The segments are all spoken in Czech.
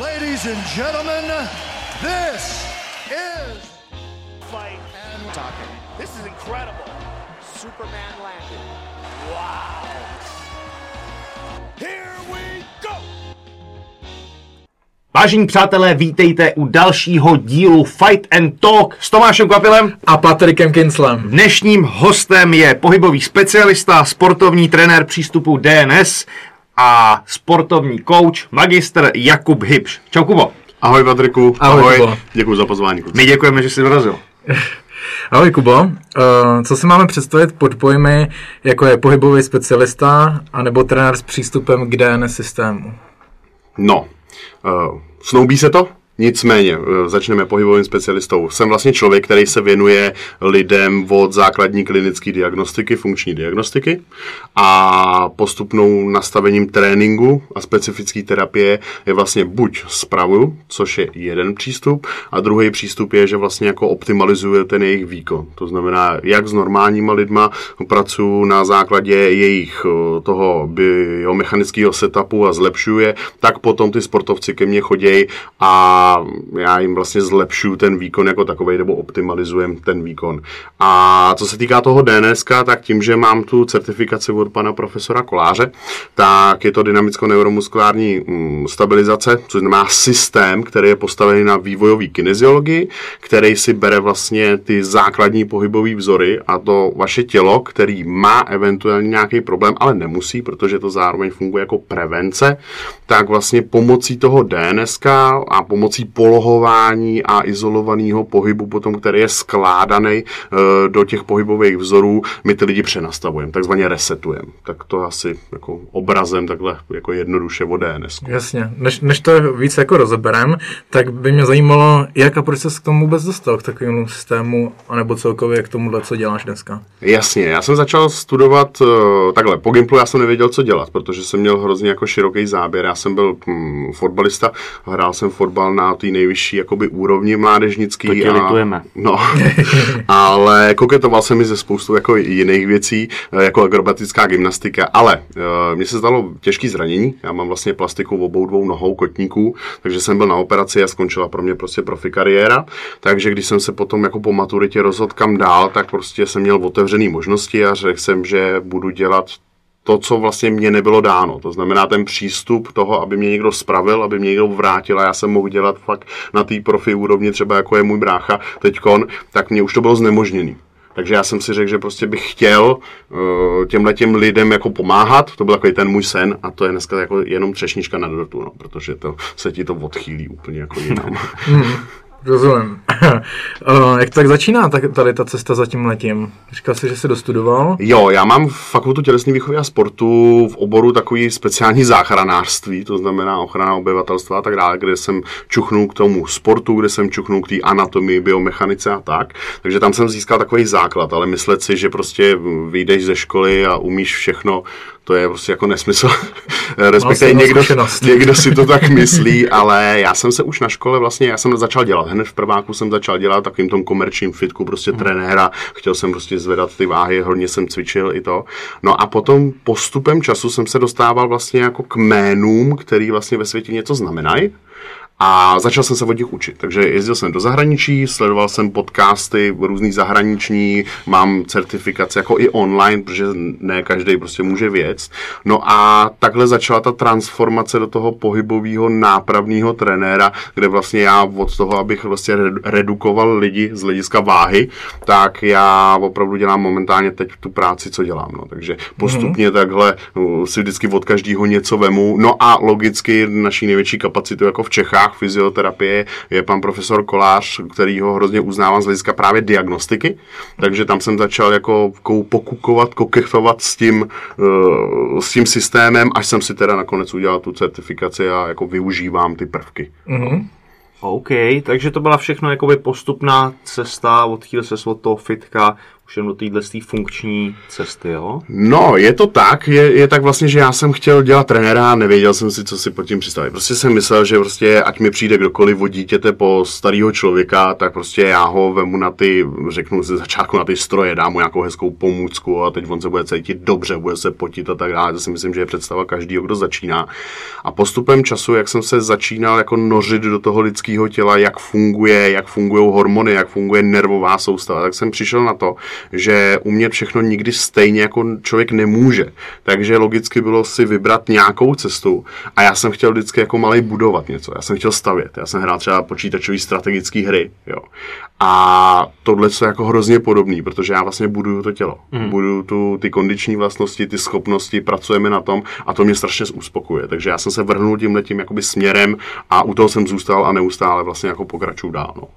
Ladies and gentlemen, this is fight and talking. This is incredible. Superman landed. Wow. Here we go. Vážení přátelé, vítejte u dalšího dílu Fight and Talk s Tomášem Kvapilem. a Patrikem Kinslem. Dnešním hostem je pohybový specialista, sportovní trenér přístupu DNS a sportovní coach, magistr Jakub Hybš. Čau Kubo. Ahoj Patriku. Ahoj, Kubo. Děkuji za pozvání. kluci. My děkujeme, že jsi dorazil. Ahoj Kubo, uh, co si máme představit pod pojmy, jako je pohybový specialista anebo trenér s přístupem k DNS systému? No, uh, snoubí se to? Nicméně, eh, začneme pohybovým specialistou. Jsem vlastně člověk, který se věnuje lidem od základní klinické diagnostiky, funkční diagnostiky a postupnou nastavením tréninku a specifické terapie je vlastně buď spravuju, což je jeden přístup, a druhý přístup je, že vlastně jako optimalizuje ten jejich výkon. To znamená, jak s normálníma lidma pracuji na základě jejich eh, toho biomechanického setupu a zlepšuje, tak potom ty sportovci ke mně chodějí a já jim vlastně zlepšuju ten výkon jako takový, nebo optimalizujem ten výkon. A co se týká toho DNS, tak tím, že mám tu certifikaci od pana profesora Koláře, tak je to dynamicko-neuromuskulární mm, stabilizace, což znamená systém, který je postavený na vývojové kineziologii, který si bere vlastně ty základní pohybové vzory a to vaše tělo, který má eventuálně nějaký problém, ale nemusí, protože to zároveň funguje jako prevence, tak vlastně pomocí toho DNS a pomocí polohování a izolovaného pohybu, potom, který je skládaný e, do těch pohybových vzorů, my ty lidi přenastavujeme, takzvaně resetujeme. Tak to asi jako obrazem takhle jako jednoduše o DNS. Jasně, než, než to víc jako rozeberem, tak by mě zajímalo, jak a proč se k tomu vůbec dostal, k takovému systému, anebo celkově k tomuhle, co děláš dneska. Jasně, já jsem začal studovat uh, takhle, po Gimplu já jsem nevěděl, co dělat, protože jsem měl hrozně jako široký záběr. Já jsem byl hm, fotbalista, hrál jsem fotbal na té nejvyšší jakoby úrovni mládežnický. To tě litujeme. No, ale koketoval jsem mi ze spoustu jako jiných věcí, eh, jako akrobatická gymnastika, ale uh, mně se stalo těžké zranění. Já mám vlastně plastiku v obou dvou nohou kotníků, takže jsem byl na operaci a skončila pro mě prostě profi kariéra. Takže když jsem se potom jako po maturitě rozhodl kam dál, tak prostě jsem měl otevřené možnosti a řekl jsem, že budu dělat to, co vlastně mě nebylo dáno. To znamená ten přístup toho, aby mě někdo spravil, aby mě někdo vrátil a já jsem mohl dělat fakt na té profi úrovni, třeba jako je můj brácha teďkon, tak mě už to bylo znemožněný. Takže já jsem si řekl, že prostě bych chtěl uh, těmhle těm lidem jako pomáhat, to byl takový ten můj sen a to je dneska jako jenom třešnička na dortu, no, protože to se ti to odchýlí úplně jako jinam. Rozumím. uh, jak tak začíná tady ta cesta za tím letím? Říkal jsi, že jsi dostudoval? Jo, já mám fakultu tělesné výchovy a sportu v oboru takový speciální záchranářství, to znamená ochrana obyvatelstva a tak dále, kde jsem čuchnul k tomu sportu, kde jsem čuchnul k té anatomii, biomechanice a tak. Takže tam jsem získal takový základ, ale myslet si, že prostě vyjdeš ze školy a umíš všechno, to je prostě jako nesmysl. Respektive Vlastně někdo, někdo si to tak myslí, ale já jsem se už na škole vlastně, já jsem začal dělat, hned v prváku jsem začal dělat takovým tom komerčním fitku, prostě Mhm. trenéra, chtěl jsem prostě zvedat ty váhy, hodně jsem cvičil i to. No a potom postupem času jsem se dostával vlastně jako k jménům, který vlastně ve světě něco znamenají. A začal jsem se od nich učit. Takže jezdil jsem do zahraničí, sledoval jsem podcasty různý zahraniční, mám certifikace jako i online, protože ne každý prostě může věc. No a takhle začala ta transformace do toho pohybového nápravného trenéra, kde vlastně já od toho, abych vlastně redu- redukoval lidi z hlediska váhy, tak já opravdu dělám momentálně teď tu práci, co dělám. No. Takže postupně takhle uh, si vždycky od každého něco vemu. No a logicky naší největší kapacitu jako v Čechách fyzioterapie je pan profesor Kolář, který ho hrozně uznávám z hlediska právě diagnostiky. Takže tam jsem začal jako kou- pokukovat, kokechovat s tím, uh, s tím systémem, až jsem si teda nakonec udělal tu certifikaci a jako využívám ty prvky. OK, takže to byla všechno jakoby postupná cesta, odchýl se od toho fitka, už jen do téhle funkční cesty, jo? No, je to tak, je, je tak vlastně, že já jsem chtěl dělat trenéra a nevěděl jsem si, co si pod tím představit. Prostě jsem myslel, že prostě ať mi přijde kdokoliv od dítěte po starého člověka, tak prostě já ho vemu na ty, řeknu ze začátku na ty stroje, dám mu nějakou hezkou pomůcku a teď on se bude cítit dobře, bude se potit a tak dále. To si myslím, že je představa každého, kdo začíná. A postupem času, jak jsem se začínal jako nořit do toho lidského těla, jak funguje, jak fungují hormony, jak funguje nervová soustava, tak jsem přišel na to, že umět všechno nikdy stejně jako člověk nemůže. Takže logicky bylo si vybrat nějakou cestu a já jsem chtěl vždycky jako malý budovat něco. Já jsem chtěl stavět. Já jsem hrál třeba počítačové strategické hry. Jo. A tohle je jako hrozně podobný, protože já vlastně buduju to tělo. Mm. Buduju tu, ty kondiční vlastnosti, ty schopnosti, pracujeme na tom a to mě strašně uspokuje. Takže já jsem se vrhnul tímhle tím jakoby směrem a u toho jsem zůstal a neustále vlastně jako pokračuju dál. No.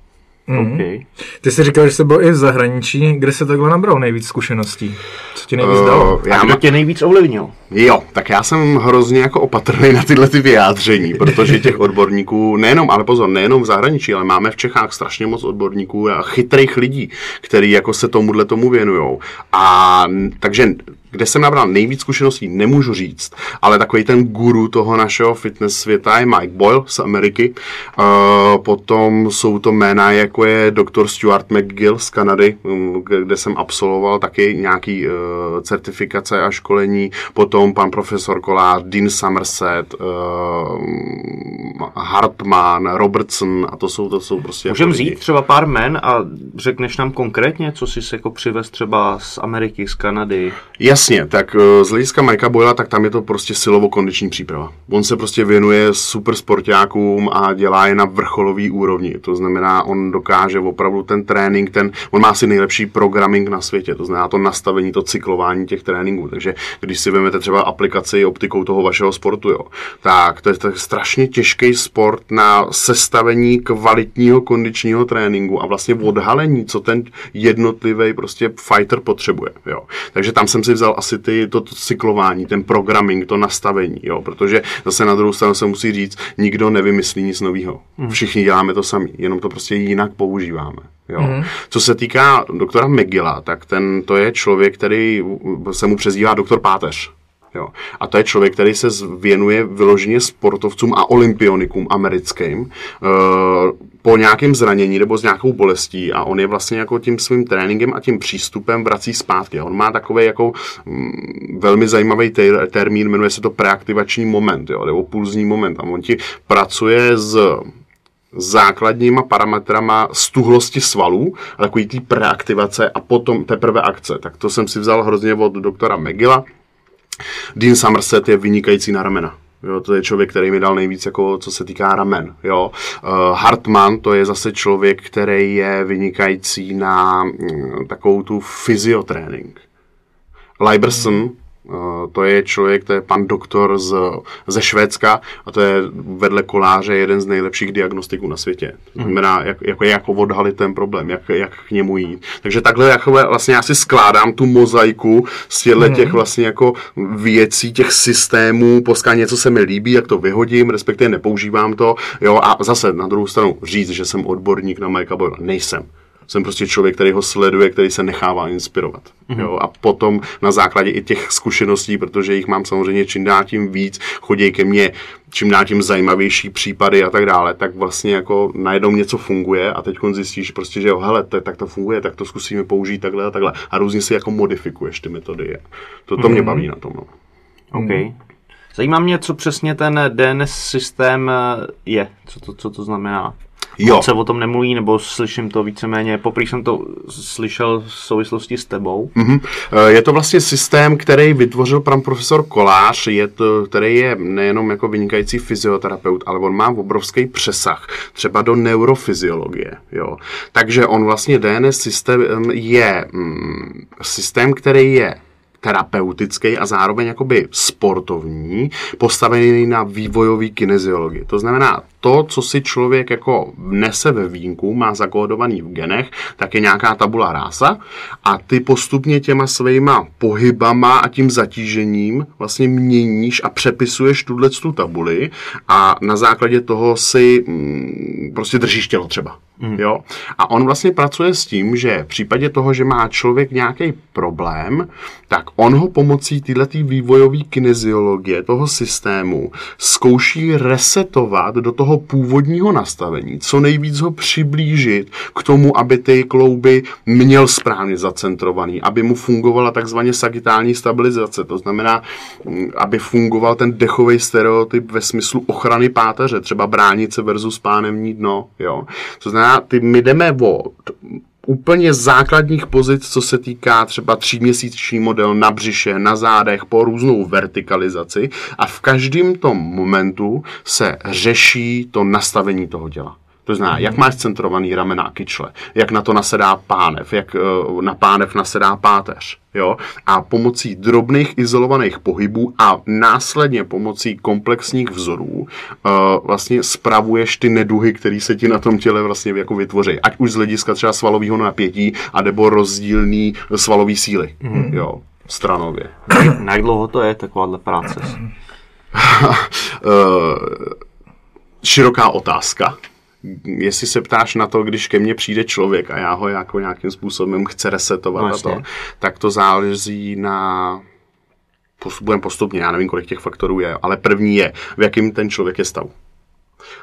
Mm. Okay. Ty jsi říkal, že jsi byl i v zahraničí, kde se takhle nabral nejvíc zkušeností? Co ti nejvíc dalo? Uh, já kdo tě nejvíc ovlivnil? Jo, tak já jsem hrozně jako opatrný na tyhle ty vyjádření, protože těch odborníků, nejenom, ale pozor, nejenom v zahraničí, ale máme v Čechách strašně moc odborníků a chytrých lidí, kteří jako se tomuhle tomu věnují. A takže kde jsem nabral nejvíc zkušeností, nemůžu říct, ale takový ten guru toho našeho fitness světa je Mike Boyle z Ameriky. Uh, potom jsou to jména, jako je Dr. Stuart McGill z Kanady, um, kde jsem absolvoval taky nějaký uh, certifikace a školení. Potom pan profesor Kolář, Dean Somerset, uh, Hartman, Robertson a to jsou, to jsou prostě... Můžeme jako vzít třeba pár men a řekneš nám konkrétně, co jsi jako přivez třeba z Ameriky, z Kanady? Jasně, tak eh, z hlediska Mikea Boyla, tak tam je to prostě silovo-kondiční příprava. On se prostě věnuje super sportákům a dělá je na vrcholový úrovni. To znamená, on dokáže opravdu ten trénink, ten, on má asi nejlepší programming na světě, to znamená to nastavení, to cyklování těch tréninků. Takže když si vezmete třeba aplikaci optikou toho vašeho sportu, jo, tak to je tak strašně těžký sport na sestavení kvalitního kondičního tréninku a vlastně odhalení, co ten jednotlivý prostě fighter potřebuje. Jo. Takže tam jsem si vzal asi ty, to, to cyklování, ten programming, to nastavení, jo, protože zase na druhou stranu se musí říct, nikdo nevymyslí nic nového. Hmm. Všichni děláme to sami, jenom to prostě jinak používáme. Jo. Mm. Co se týká doktora McGilla, tak ten to je člověk, který se mu přezdívá doktor Páteř. Jo. A to je člověk, který se věnuje vyloženě sportovcům a olympionikům americkým uh, po nějakém zranění nebo s nějakou bolestí a on je vlastně jako tím svým tréninkem a tím přístupem vrací zpátky. On má takový jako mm, velmi zajímavý ter- termín, jmenuje se to preaktivační moment, jo, nebo pulzní moment a on ti pracuje s základníma parametrama stuhlosti svalů, takový té preaktivace a potom teprve akce. Tak to jsem si vzal hrozně od doktora Megila, Dean Somerset je vynikající na ramena. Jo, to je člověk, který mi dal nejvíc, jako, co se týká ramen. Jo. Uh, Hartman, to je zase člověk, který je vynikající na uh, takovou tu fyziotrénink. Liberson, to je člověk, to je pan doktor z, ze Švédska a to je vedle koláře jeden z nejlepších diagnostiků na světě. To znamená, jak, jako, jako odhalit ten problém, jak, jak k němu jít. Takže takhle jako vlastně já si skládám tu mozaiku z těchto mm. těch vlastně jako věcí, těch systémů, poská něco se mi líbí, jak to vyhodím, respektive nepoužívám to. Jo, a zase na druhou stranu říct, že jsem odborník na Mikea Boyle, nejsem jsem prostě člověk, který ho sleduje, který se nechává inspirovat. Mm-hmm. Jo? A potom na základě i těch zkušeností, protože jich mám samozřejmě čím dál tím víc, chodí ke mně čím dál tím zajímavější případy a tak dále, tak vlastně jako najednou něco funguje a teď zjistíš prostě, že jo, hele, to, tak to funguje, tak to zkusíme použít takhle a takhle. A různě si jako modifikuješ ty metody. To, to mm-hmm. mě mhm. baví na tom. No. OK. Zajímá mě, co přesně ten DNS systém je, co to, co to znamená. Jo. Moc se o tom nemluví, nebo slyším to víceméně, poprý jsem to slyšel v souvislosti s tebou. Mm-hmm. Je to vlastně systém, který vytvořil pan profesor Kolář, je to, který je nejenom jako vynikající fyzioterapeut, ale on má obrovský přesah, třeba do neurofyziologie. Jo. Takže on vlastně DNS systém je mm, systém, který je terapeutický a zároveň jakoby sportovní, postavený na vývojový kineziologii. To znamená, to, co si člověk jako nese ve vínku, má zakódovaný v genech, tak je nějaká tabula rása a ty postupně těma svýma pohybama a tím zatížením vlastně měníš a přepisuješ tuhle tu tabuli a na základě toho si mm, prostě držíš tělo třeba. Mm. Jo? A on vlastně pracuje s tím, že v případě toho, že má člověk nějaký problém, tak on ho pomocí této vývojové kineziologie toho systému zkouší resetovat do toho původního nastavení, co nejvíc ho přiblížit k tomu, aby ty klouby měl správně zacentrovaný, aby mu fungovala takzvaně sagitální stabilizace, to znamená, mm, aby fungoval ten dechový stereotyp ve smyslu ochrany páteře, třeba bránice versus pánevní dno. Jo? To znamená, ty, my jdeme o úplně základních pozic, co se týká třeba tříměsíční model na břiše, na zádech, po různou vertikalizaci a v každém tom momentu se řeší to nastavení toho těla. To znamená, jak máš centrovaný ramena a kyčle, jak na to nasedá pánev, jak uh, na pánev nasedá páteř. Jo? A pomocí drobných izolovaných pohybů a následně pomocí komplexních vzorů uh, vlastně spravuješ ty neduhy, které se ti na tom těle vlastně jako vytvoří. Ať už z hlediska třeba svalového napětí, a nebo rozdílný svalový síly. Mm-hmm. Jo, stranově. Na jak dlouho to je takováhle práce? uh, široká otázka jestli se ptáš na to, když ke mně přijde člověk a já ho jako nějakým způsobem chce resetovat no, a to, tak to záleží na budeme postupně, já nevím, kolik těch faktorů je, ale první je, v jakým ten člověk je stavu.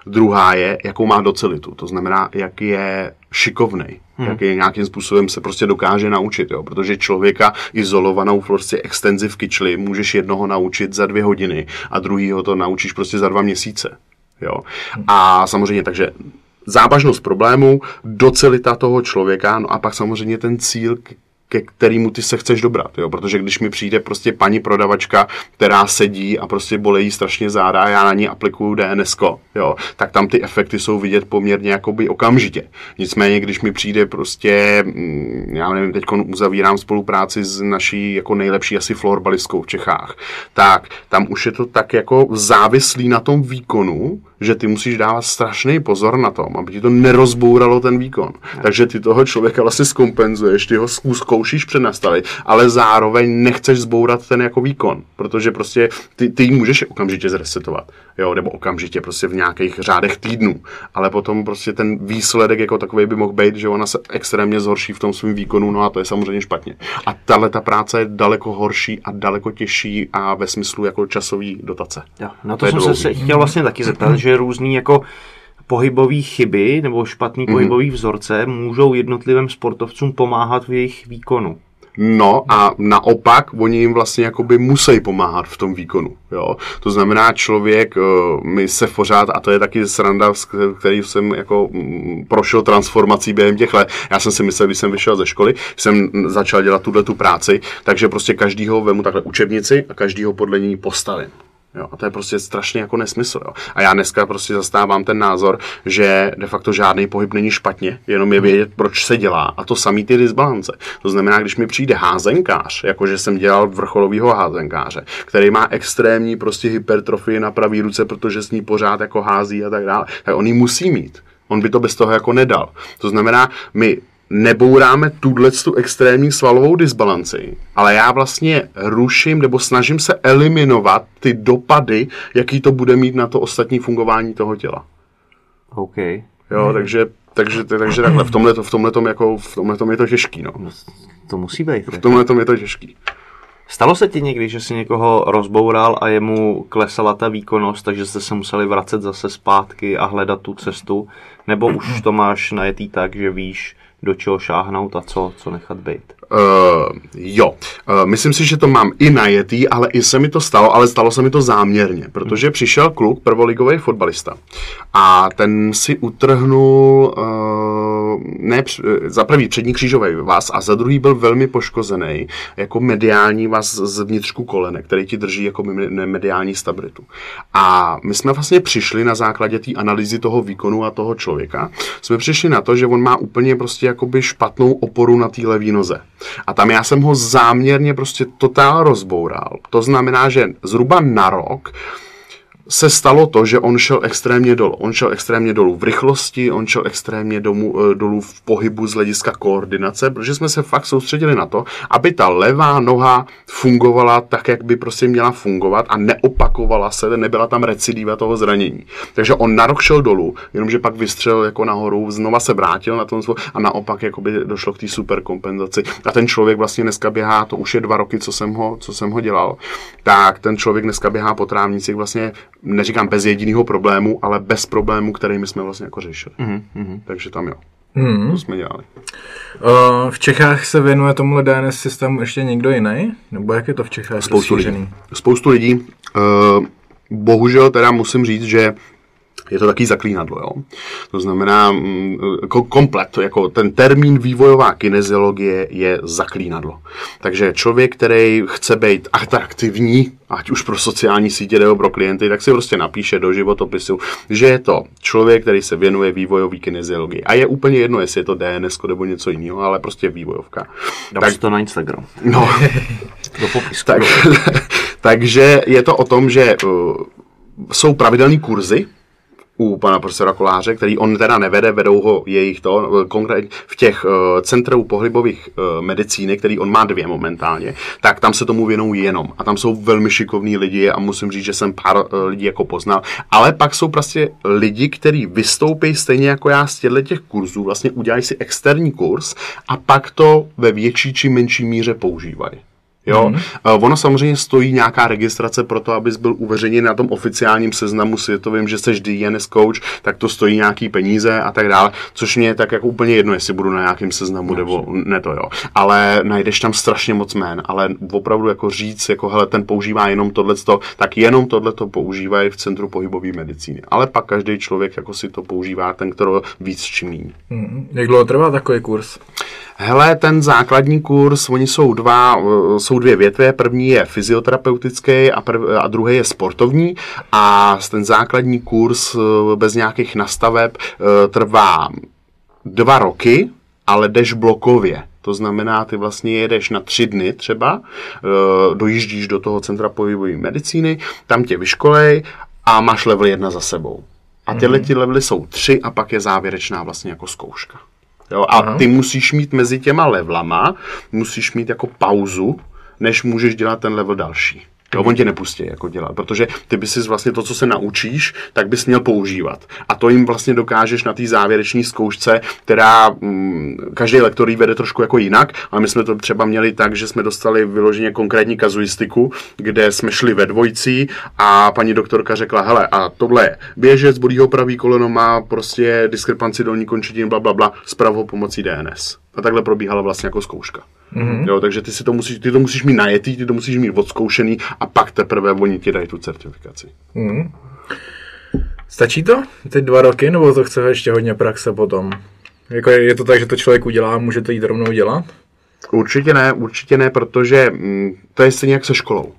Druhá je, jakou má docelitu, to znamená, jak je šikovný, hmm. jak je nějakým způsobem se prostě dokáže naučit, jo? protože člověka izolovanou prostě extenziv kyčli můžeš jednoho naučit za dvě hodiny a druhýho to naučíš prostě za dva měsíce. Jo. A samozřejmě, takže závažnost problému, docelita toho člověka, no a pak samozřejmě ten cíl, ke kterému ty se chceš dobrat, jo? protože když mi přijde prostě paní prodavačka, která sedí a prostě bolejí strašně záda a já na ní aplikuju DNS, jo? tak tam ty efekty jsou vidět poměrně jakoby okamžitě. Nicméně, když mi přijde prostě, mm, já nevím, teď uzavírám spolupráci s naší jako nejlepší asi florbalistkou v Čechách, tak tam už je to tak jako závislý na tom výkonu, že ty musíš dávat strašný pozor na tom, aby ti to nerozbouralo ten výkon. Takže ty toho člověka vlastně zkompenzuješ, ty ho zkoušíš přenastavit, ale zároveň nechceš zbourat ten jako výkon, protože prostě ty, ty můžeš okamžitě zresetovat, jo, nebo okamžitě prostě v nějakých řádech týdnů, ale potom prostě ten výsledek jako takový by mohl být, že ona se extrémně zhorší v tom svém výkonu, no a to je samozřejmě špatně. A tahle ta práce je daleko horší a daleko těžší a ve smyslu jako časový dotace. Jo, na to, to jsem dlouhý. se chtěl vlastně taky zeptat, že různý jako pohybové chyby nebo špatný mm-hmm. pohybový vzorce můžou jednotlivým sportovcům pomáhat v jejich výkonu. No a naopak, oni jim vlastně jakoby musí pomáhat v tom výkonu. Jo? To znamená, člověk, eh, my se pořád, a to je taky sranda, který jsem jako mm, prošel transformací během těch let. Já jsem si myslel, když jsem vyšel ze školy, jsem začal dělat tuhle tu práci, takže prostě každýho vemu takhle učebnici a každýho podle ní postavím. Jo, a to je prostě strašně jako nesmysl. Jo. A já dneska prostě zastávám ten názor, že de facto žádný pohyb není špatně, jenom je vědět, proč se dělá. A to samý ty disbalance. To znamená, když mi přijde házenkář, jakože jsem dělal vrcholového házenkáře, který má extrémní prostě hypertrofii na pravý ruce, protože s ní pořád jako hází a tak dále, tak on ji musí mít. On by to bez toho jako nedal. To znamená, my nebouráme tuhle tu extrémní svalovou disbalanci, ale já vlastně ruším nebo snažím se eliminovat ty dopady, jaký to bude mít na to ostatní fungování toho těla. OK. Jo, hmm. takže, takže, takže takhle, v tomhle, v tomhle tom jako, v tomhle tom je to těžký, no. To musí být. V tomhle tom je to těžký. Stalo se ti někdy, že si někoho rozboural a jemu klesala ta výkonnost, takže jste se museli vracet zase zpátky a hledat tu cestu? Nebo už to máš najetý tak, že víš, do čeho šáhnout a co, co nechat být? Uh, jo, uh, myslím si, že to mám i najetý, ale i se mi to stalo, ale stalo se mi to záměrně, protože přišel kluk, prvoligový fotbalista a ten si utrhnul uh, ne, za prvý přední křížový vás a za druhý byl velmi poškozený jako mediální vás z vnitřku kolene, který ti drží jako mediální stabilitu. A my jsme vlastně přišli na základě té analýzy toho výkonu a toho člověka, jsme přišli na to, že on má úplně prostě jakoby špatnou oporu na té levé noze. A tam já jsem ho záměrně prostě totál rozboural. To znamená, že zhruba na rok se stalo to, že on šel extrémně dolů. On šel extrémně dolů v rychlosti, on šel extrémně domů, eh, dolů v pohybu z hlediska koordinace, protože jsme se fakt soustředili na to, aby ta levá noha fungovala tak, jak by prostě měla fungovat a neopakovala se, nebyla tam recidiva toho zranění. Takže on na rok šel dolů, jenomže pak vystřelil jako nahoru, znova se vrátil na tom a naopak jako by došlo k té super kompenzaci. A ten člověk vlastně dneska běhá, to už je dva roky, co jsem ho, co jsem ho dělal, tak ten člověk dneska běhá po trávnicích vlastně neříkám bez jediného problému, ale bez problému, který my jsme vlastně jako řešili. Mm-hmm. Takže tam jo. Mm. To jsme dělali. Uh, v Čechách se věnuje tomuhle DNS systému ještě někdo jiný? Nebo jak je to v Čechách Spoustu lidí. Spoustu lidí. Uh, bohužel teda musím říct, že je to taky zaklínadlo. Jo? To znamená, mm, komplet, jako ten termín vývojová kineziologie je zaklínadlo. Takže člověk, který chce být atraktivní, ať už pro sociální sítě nebo pro klienty, tak si prostě napíše do životopisu, že je to člověk, který se věnuje vývojové kineziologii. A je úplně jedno, jestli je to DNS nebo něco jiného, ale prostě vývojovka. Dám tak, si to na Instagram. No. do popisku. Tak, takže je to o tom, že uh, jsou pravidelné kurzy, u pana profesora Koláře, který on teda nevede, vedou ho jejich to, konkrétně v těch uh, centrů pohybových uh, medicíny, který on má dvě momentálně, tak tam se tomu věnují jenom. A tam jsou velmi šikovní lidi a musím říct, že jsem pár uh, lidí jako poznal. Ale pak jsou prostě lidi, kteří vystoupí stejně jako já z těchto těch kurzů, vlastně udělají si externí kurz a pak to ve větší či menší míře používají. Jo? Mm. Ono samozřejmě stojí nějaká registrace pro to, abys byl uveřejněn na tom oficiálním seznamu světovým, že jsi DNS coach, tak to stojí nějaký peníze a tak dále, což mě je tak jako úplně jedno, jestli budu na nějakém seznamu no, nebo ne to, jo. Ale najdeš tam strašně moc jmén, ale opravdu jako říct, jako hele, ten používá jenom tohleto, tak jenom tohleto používají v Centru pohybové medicíny. Ale pak každý člověk jako si to používá, ten, který víc čím míň. Mm. Jak dlouho trvá takový kurz? Hele, ten základní kurz, oni jsou dva, eh, jsou dvě větve. První je fyzioterapeutický a, prv, a druhý je sportovní. A ten základní kurz eh, bez nějakých nastaveb eh, trvá dva roky, ale jdeš blokově. To znamená, ty vlastně jedeš na tři dny třeba, dojíždíš do toho centra pohybové medicíny, tam tě vyškolej a máš level jedna za sebou. A tyhle ty levely jsou tři a pak je závěrečná vlastně jako zkouška. Jo? A Aha. ty musíš mít mezi těma levelama, musíš mít jako pauzu, než můžeš dělat ten level další. Jo, on tě nepustí jako dělat, protože ty bys si vlastně to, co se naučíš, tak bys měl používat. A to jim vlastně dokážeš na té závěreční zkoušce, která mm, každý lektor vede trošku jako jinak, ale my jsme to třeba měli tak, že jsme dostali vyloženě konkrétní kazuistiku, kde jsme šli ve dvojcí a paní doktorka řekla, hele, a tohle je běžec, bolí ho pravý koleno, má prostě diskrepanci dolní končetin, bla, bla, bla, s pravou pomocí DNS. A takhle probíhala vlastně jako zkouška. Mm-hmm. Jo, takže ty, si to musíš, ty to musíš mít najetý, ty to musíš mít odzkoušený a pak teprve oni ti dají tu certifikaci. Mm-hmm. Stačí to? Teď dva roky, nebo to chce ještě hodně praxe potom? Jako je to tak, že to člověk udělá, může to jít rovnou dělat? Určitě ne, určitě ne, protože mm, to je stejně jak se školou.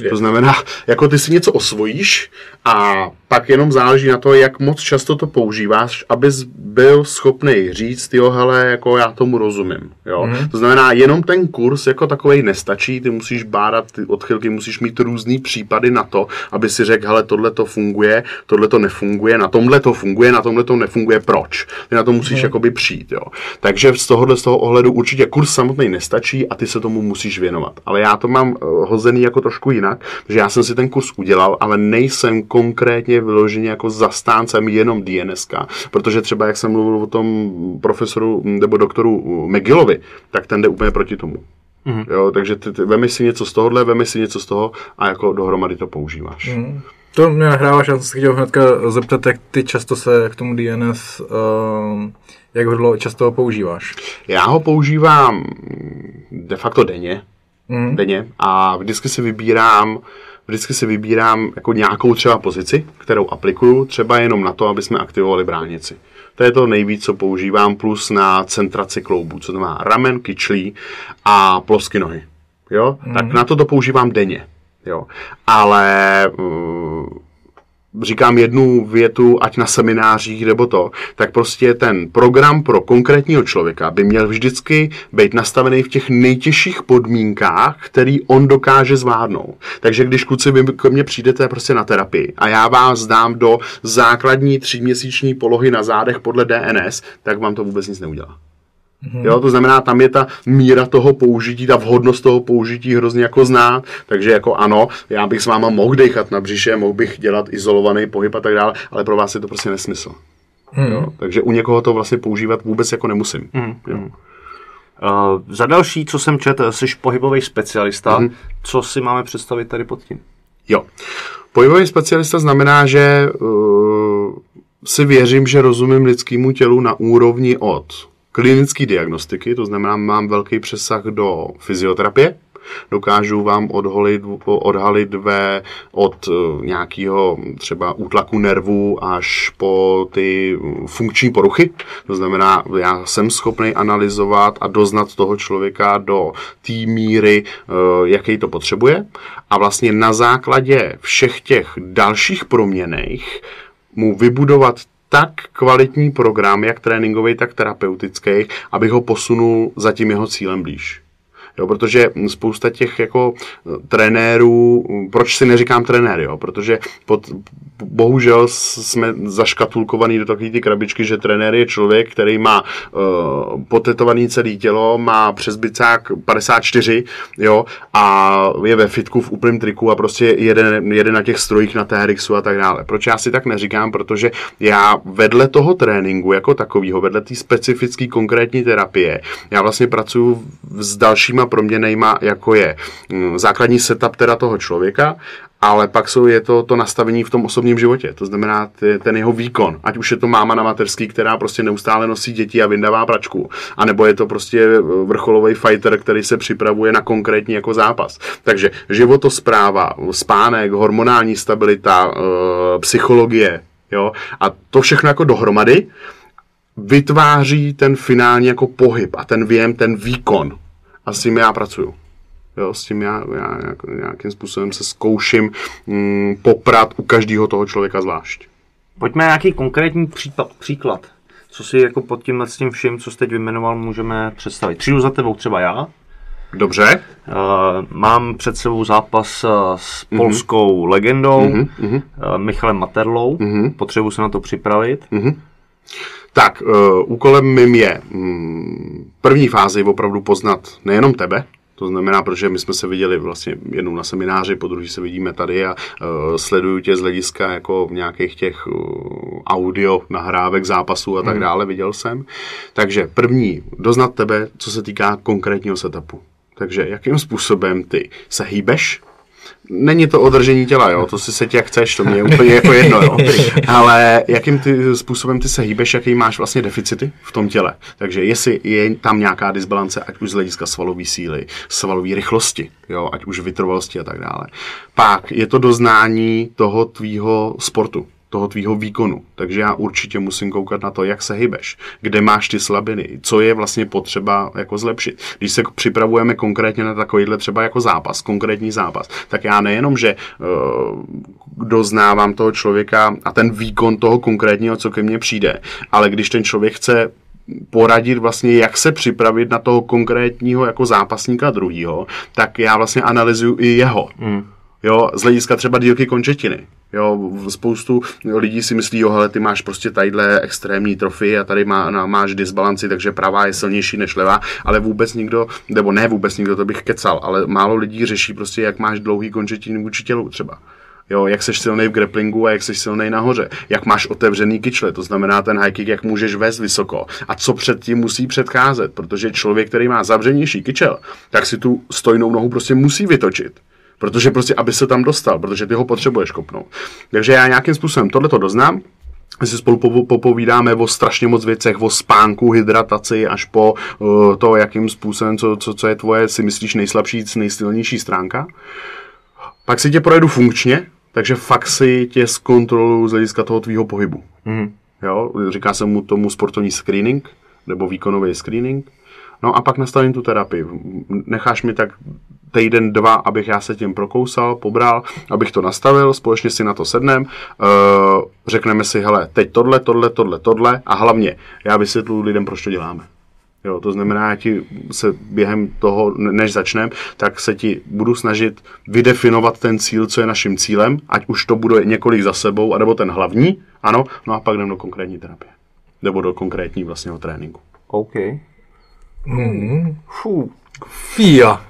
Je. To znamená, jako ty si něco osvojíš a pak jenom záleží na to, jak moc často to používáš, abys byl schopný říct, jo, hele, jako já tomu rozumím. Jo? Mm-hmm. To znamená, jenom ten kurz jako takový nestačí, ty musíš bádat ty odchylky, musíš mít různý případy na to, aby si řekl, hele, tohle to funguje, tohle to nefunguje, na tomhle to funguje, na tomhle to nefunguje, proč? Ty na to musíš mm-hmm. jakoby přijít. Jo? Takže z tohohle z toho ohledu určitě kurz samotný nestačí a ty se tomu musíš věnovat. Ale já to mám uh, hozený jako trošku jinak, že já jsem si ten kurz udělal, ale nejsem konkrétně vyloženě jako zastáncem jenom DNS, protože třeba jak jsem mluvil o tom profesoru nebo doktoru McGillovi, tak ten jde úplně proti tomu. Mm-hmm. Jo, takže ty, ty, vemi si něco z tohohle, vemi si něco z toho a jako dohromady to používáš. Mm. To mě nahráváš, já jsem se chtěl hnedka zeptat, jak ty často se k tomu DNS, uh, ehm, jak ho často ho používáš? Já ho používám de facto denně, mm. denně a vždycky si vybírám vždycky si vybírám jako nějakou třeba pozici, kterou aplikuju, třeba jenom na to, aby jsme aktivovali bránici. To je to nejvíc, co používám, plus na centraci kloubů, co to má ramen, kyčlí a plosky nohy. Jo? Mm. Tak na to to používám denně. Jo? Ale uh, říkám jednu větu, ať na seminářích nebo to, tak prostě ten program pro konkrétního člověka by měl vždycky být nastavený v těch nejtěžších podmínkách, který on dokáže zvládnout. Takže když kluci vy ke mně přijdete prostě na terapii a já vás dám do základní tříměsíční polohy na zádech podle DNS, tak vám to vůbec nic neudělá. Jo, to znamená, tam je ta míra toho použití, ta vhodnost toho použití hrozně jako znát. Takže jako ano, já bych s váma mohl dechat na břiše, mohl bych dělat izolovaný pohyb a tak dále, ale pro vás je to prostě nesmysl. Hmm. Jo, takže u někoho to vlastně používat vůbec jako nemusím. Hmm. Jo. Uh, za další, co jsem četl, jsi pohybový specialista. Hmm. Co si máme představit tady pod tím? Jo. Pohybový specialista znamená, že uh, si věřím, že rozumím lidskému tělu na úrovni od klinické diagnostiky, to znamená, mám velký přesah do fyzioterapie, dokážu vám odholit, odhalit ve od eh, nějakého třeba útlaku nervů až po ty funkční poruchy. To znamená, já jsem schopný analyzovat a doznat toho člověka do té míry, eh, jaký to potřebuje. A vlastně na základě všech těch dalších proměnejch mu vybudovat tak kvalitní program, jak tréninkový, tak terapeutický, abych ho posunul za tím jeho cílem blíž. Jo, protože spousta těch jako eh, trenérů, proč si neříkám trenér, jo? protože pod, bohužel jsme zaškatulkovaný do takové ty krabičky, že trenér je člověk, který má uh, potetovaný celé tělo, má přes bicák 54, jo, a je ve fitku v úplném triku a prostě jede, jede na těch strojích na TRXu a tak dále. Proč já si tak neříkám? Protože já vedle toho tréninku jako takového, vedle té specifické konkrétní terapie, já vlastně pracuji s dalšíma proměnejma, jako je mm, základní setup teda toho člověka, ale pak jsou, je to to nastavení v tom osobním životě. To znamená ty, ten jeho výkon. Ať už je to máma na mateřský, která prostě neustále nosí děti a vyndává pračku. A nebo je to prostě vrcholový fighter, který se připravuje na konkrétní jako zápas. Takže životospráva, spánek, hormonální stabilita, e, psychologie, jo, a to všechno jako dohromady vytváří ten finální jako pohyb a ten věm, ten výkon a s tím já pracuju. Jo, s tím já, já nějakým způsobem se zkouším mm, poprat u každého toho člověka zvlášť. Pojďme na nějaký konkrétní případ, příklad. Co si jako pod tím s tím vším, co jste teď vyjmenoval, můžeme představit. Přijdu za tebou třeba já. Dobře. Uh, mám před sebou zápas uh, s mm-hmm. polskou legendou mm-hmm. uh, Michalem Materlou. Mm-hmm. Potřebuji se na to připravit. Mm-hmm. Tak, uh, úkolem mým je mm, první fázi opravdu poznat nejenom tebe, to znamená, protože my jsme se viděli vlastně jednou na semináři, po druhý se vidíme tady a uh, sleduju tě z hlediska jako nějakých těch uh, audio nahrávek zápasů a tak hmm. dále, viděl jsem. Takže první, doznat tebe, co se týká konkrétního setupu. Takže jakým způsobem ty se hýbeš, Není to održení těla, jo, to si se jak chceš, to mě je úplně jako jedno, jo. Ale jakým ty způsobem ty se hýbeš, jaký máš vlastně deficity v tom těle. Takže jestli je tam nějaká disbalance, ať už z hlediska svalové síly, svalové rychlosti, jo, ať už vytrvalosti a tak dále. Pak je to doznání toho tvýho sportu toho tvýho výkonu. Takže já určitě musím koukat na to, jak se hybeš, kde máš ty slabiny, co je vlastně potřeba jako zlepšit. Když se připravujeme konkrétně na takovýhle třeba jako zápas, konkrétní zápas, tak já nejenom, že uh, doznávám toho člověka a ten výkon toho konkrétního, co ke mně přijde, ale když ten člověk chce poradit vlastně, jak se připravit na toho konkrétního jako zápasníka druhýho, tak já vlastně analyzuju i jeho. Mm. Jo, z hlediska třeba dílky končetiny. Jo, spoustu lidí si myslí, jo, hele, ty máš prostě tadyhle extrémní trofy a tady má, no, máš disbalanci, takže pravá je silnější než levá, ale vůbec nikdo, nebo ne vůbec nikdo, to bych kecal, ale málo lidí řeší prostě, jak máš dlouhý končetiny vůči tělu třeba. Jo, jak seš silný v grapplingu a jak seš silný nahoře. Jak máš otevřený kyčle, to znamená ten high kick, jak můžeš vést vysoko. A co předtím musí předcházet, protože člověk, který má zavřenější kyčel, tak si tu stojnou nohu prostě musí vytočit. Protože prostě, aby se tam dostal, protože ty ho potřebuješ kopnout. Takže já nějakým způsobem tohle to doznám, my si spolu popovídáme o strašně moc věcech, o spánku, hydrataci, až po uh, to, jakým způsobem, co, co, co je tvoje, si myslíš, nejslabší, nejsilnější stránka. Pak si tě projedu funkčně, takže fakt si tě zkontroluju z hlediska toho tvýho pohybu. Mm. Jo, říká se mu tomu sportovní screening, nebo výkonový screening. No a pak nastavím tu terapii. Necháš mi tak týden, dva, abych já se tím prokousal, pobral, abych to nastavil, společně si na to sednem, uh, řekneme si, hele, teď tohle, tohle, tohle, tohle a hlavně já vysvětluji lidem, proč to děláme. Jo, to znamená, já ti se během toho, než začneme, tak se ti budu snažit vydefinovat ten cíl, co je naším cílem, ať už to bude několik za sebou, anebo ten hlavní, ano, no a pak jdem do konkrétní terapie. Nebo do konkrétní vlastního tréninku. OK. Hmm. Fů. Fia.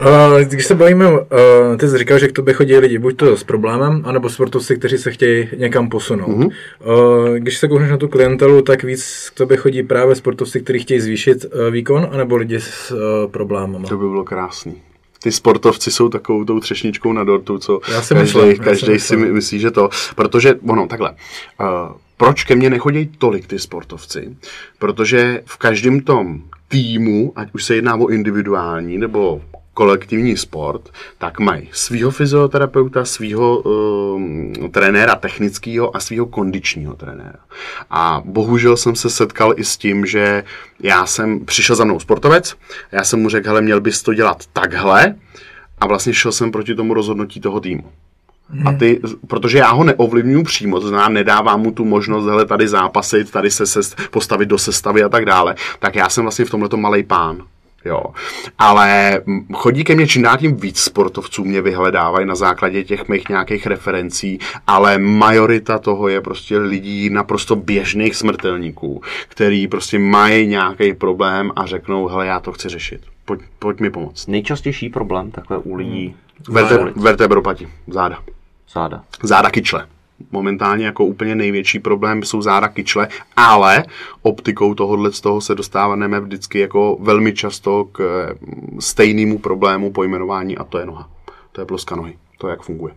Uh, když se bavíme, uh, ty jsi říkal, že k tobě chodí lidi buď to s problémem, anebo sportovci, kteří se chtějí někam posunout. Mm-hmm. Uh, když se koukneš na tu klientelu, tak víc k tobě chodí právě sportovci, kteří chtějí zvýšit uh, výkon, anebo lidi s uh, problémem. To by bylo krásný. Ty sportovci jsou takovou tou třešničkou na dortu, co Já si každý, myslím, já každý si si myslím. myslí, že to, protože, ono, takhle, uh, proč ke mně nechodí tolik ty sportovci? Protože v každém tom týmu, ať už se jedná o individuální nebo kolektivní sport, tak mají svého fyzioterapeuta, svého um, trenéra technického a svého kondičního trenéra. A bohužel jsem se setkal i s tím, že já jsem, přišel za mnou sportovec, já jsem mu řekl, hele, měl bys to dělat takhle a vlastně šel jsem proti tomu rozhodnutí toho týmu. A ty, protože já ho neovlivňuji přímo, to znamená, nedávám mu tu možnost, hele, tady zápasit, tady se, se postavit do sestavy a tak dále, tak já jsem vlastně v tomhle malý pán. Jo. Ale chodí ke mně čím dál tím víc sportovců mě vyhledávají na základě těch mých nějakých referencí, ale majorita toho je prostě lidí naprosto běžných smrtelníků, který prostě mají nějaký problém a řeknou, hele, já to chci řešit. Pojď, pojď mi pomoct. Nejčastější problém takhle u lidí Verte, vertebropati, záda. záda. Záda kyčle. Momentálně jako úplně největší problém jsou záda kyčle, ale optikou tohohle z toho se dostáváme vždycky jako velmi často k eh, stejnému problému pojmenování a to je noha. To je ploska nohy. To je, jak funguje.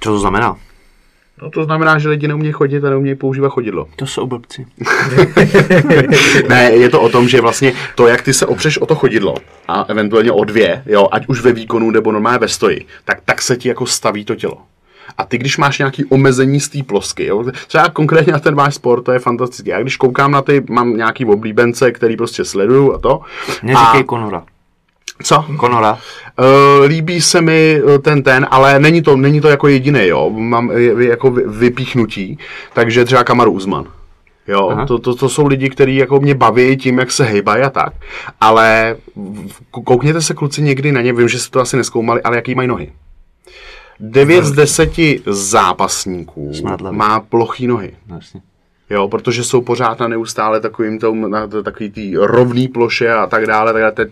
Co to znamená? No to znamená, že lidi neumějí chodit a neumějí používat chodidlo. To jsou blbci. ne, je to o tom, že vlastně to, jak ty se opřeš o to chodidlo a eventuálně o dvě, jo, ať už ve výkonu nebo normálně ve stoji, tak, tak se ti jako staví to tělo. A ty, když máš nějaký omezení z té plosky, jo, třeba konkrétně na ten váš sport, to je fantastické. Já když koukám na ty, mám nějaký oblíbence, který prostě sleduju a to. Neříkej a, Konora. Co? Konora. Uh, líbí se mi eh, ten ten, ale není to, není to jako jediný, jo. Mám jako vy- vypíchnutí, takže třeba Kamaru Uzman. Jo, Aha. to, to, to, jsou lidi, kteří jako mě baví tím, jak se hejbají a tak. Ale koukněte se kluci někdy na ně, vím, že jste to asi neskoumali, ale jaký mají nohy. 9 z 10 zápasníků má plochý nohy. No, jasně. Jo, protože jsou pořád na neustále takovým tom, na takový tý rovný ploše a tak dále, tak dále, te-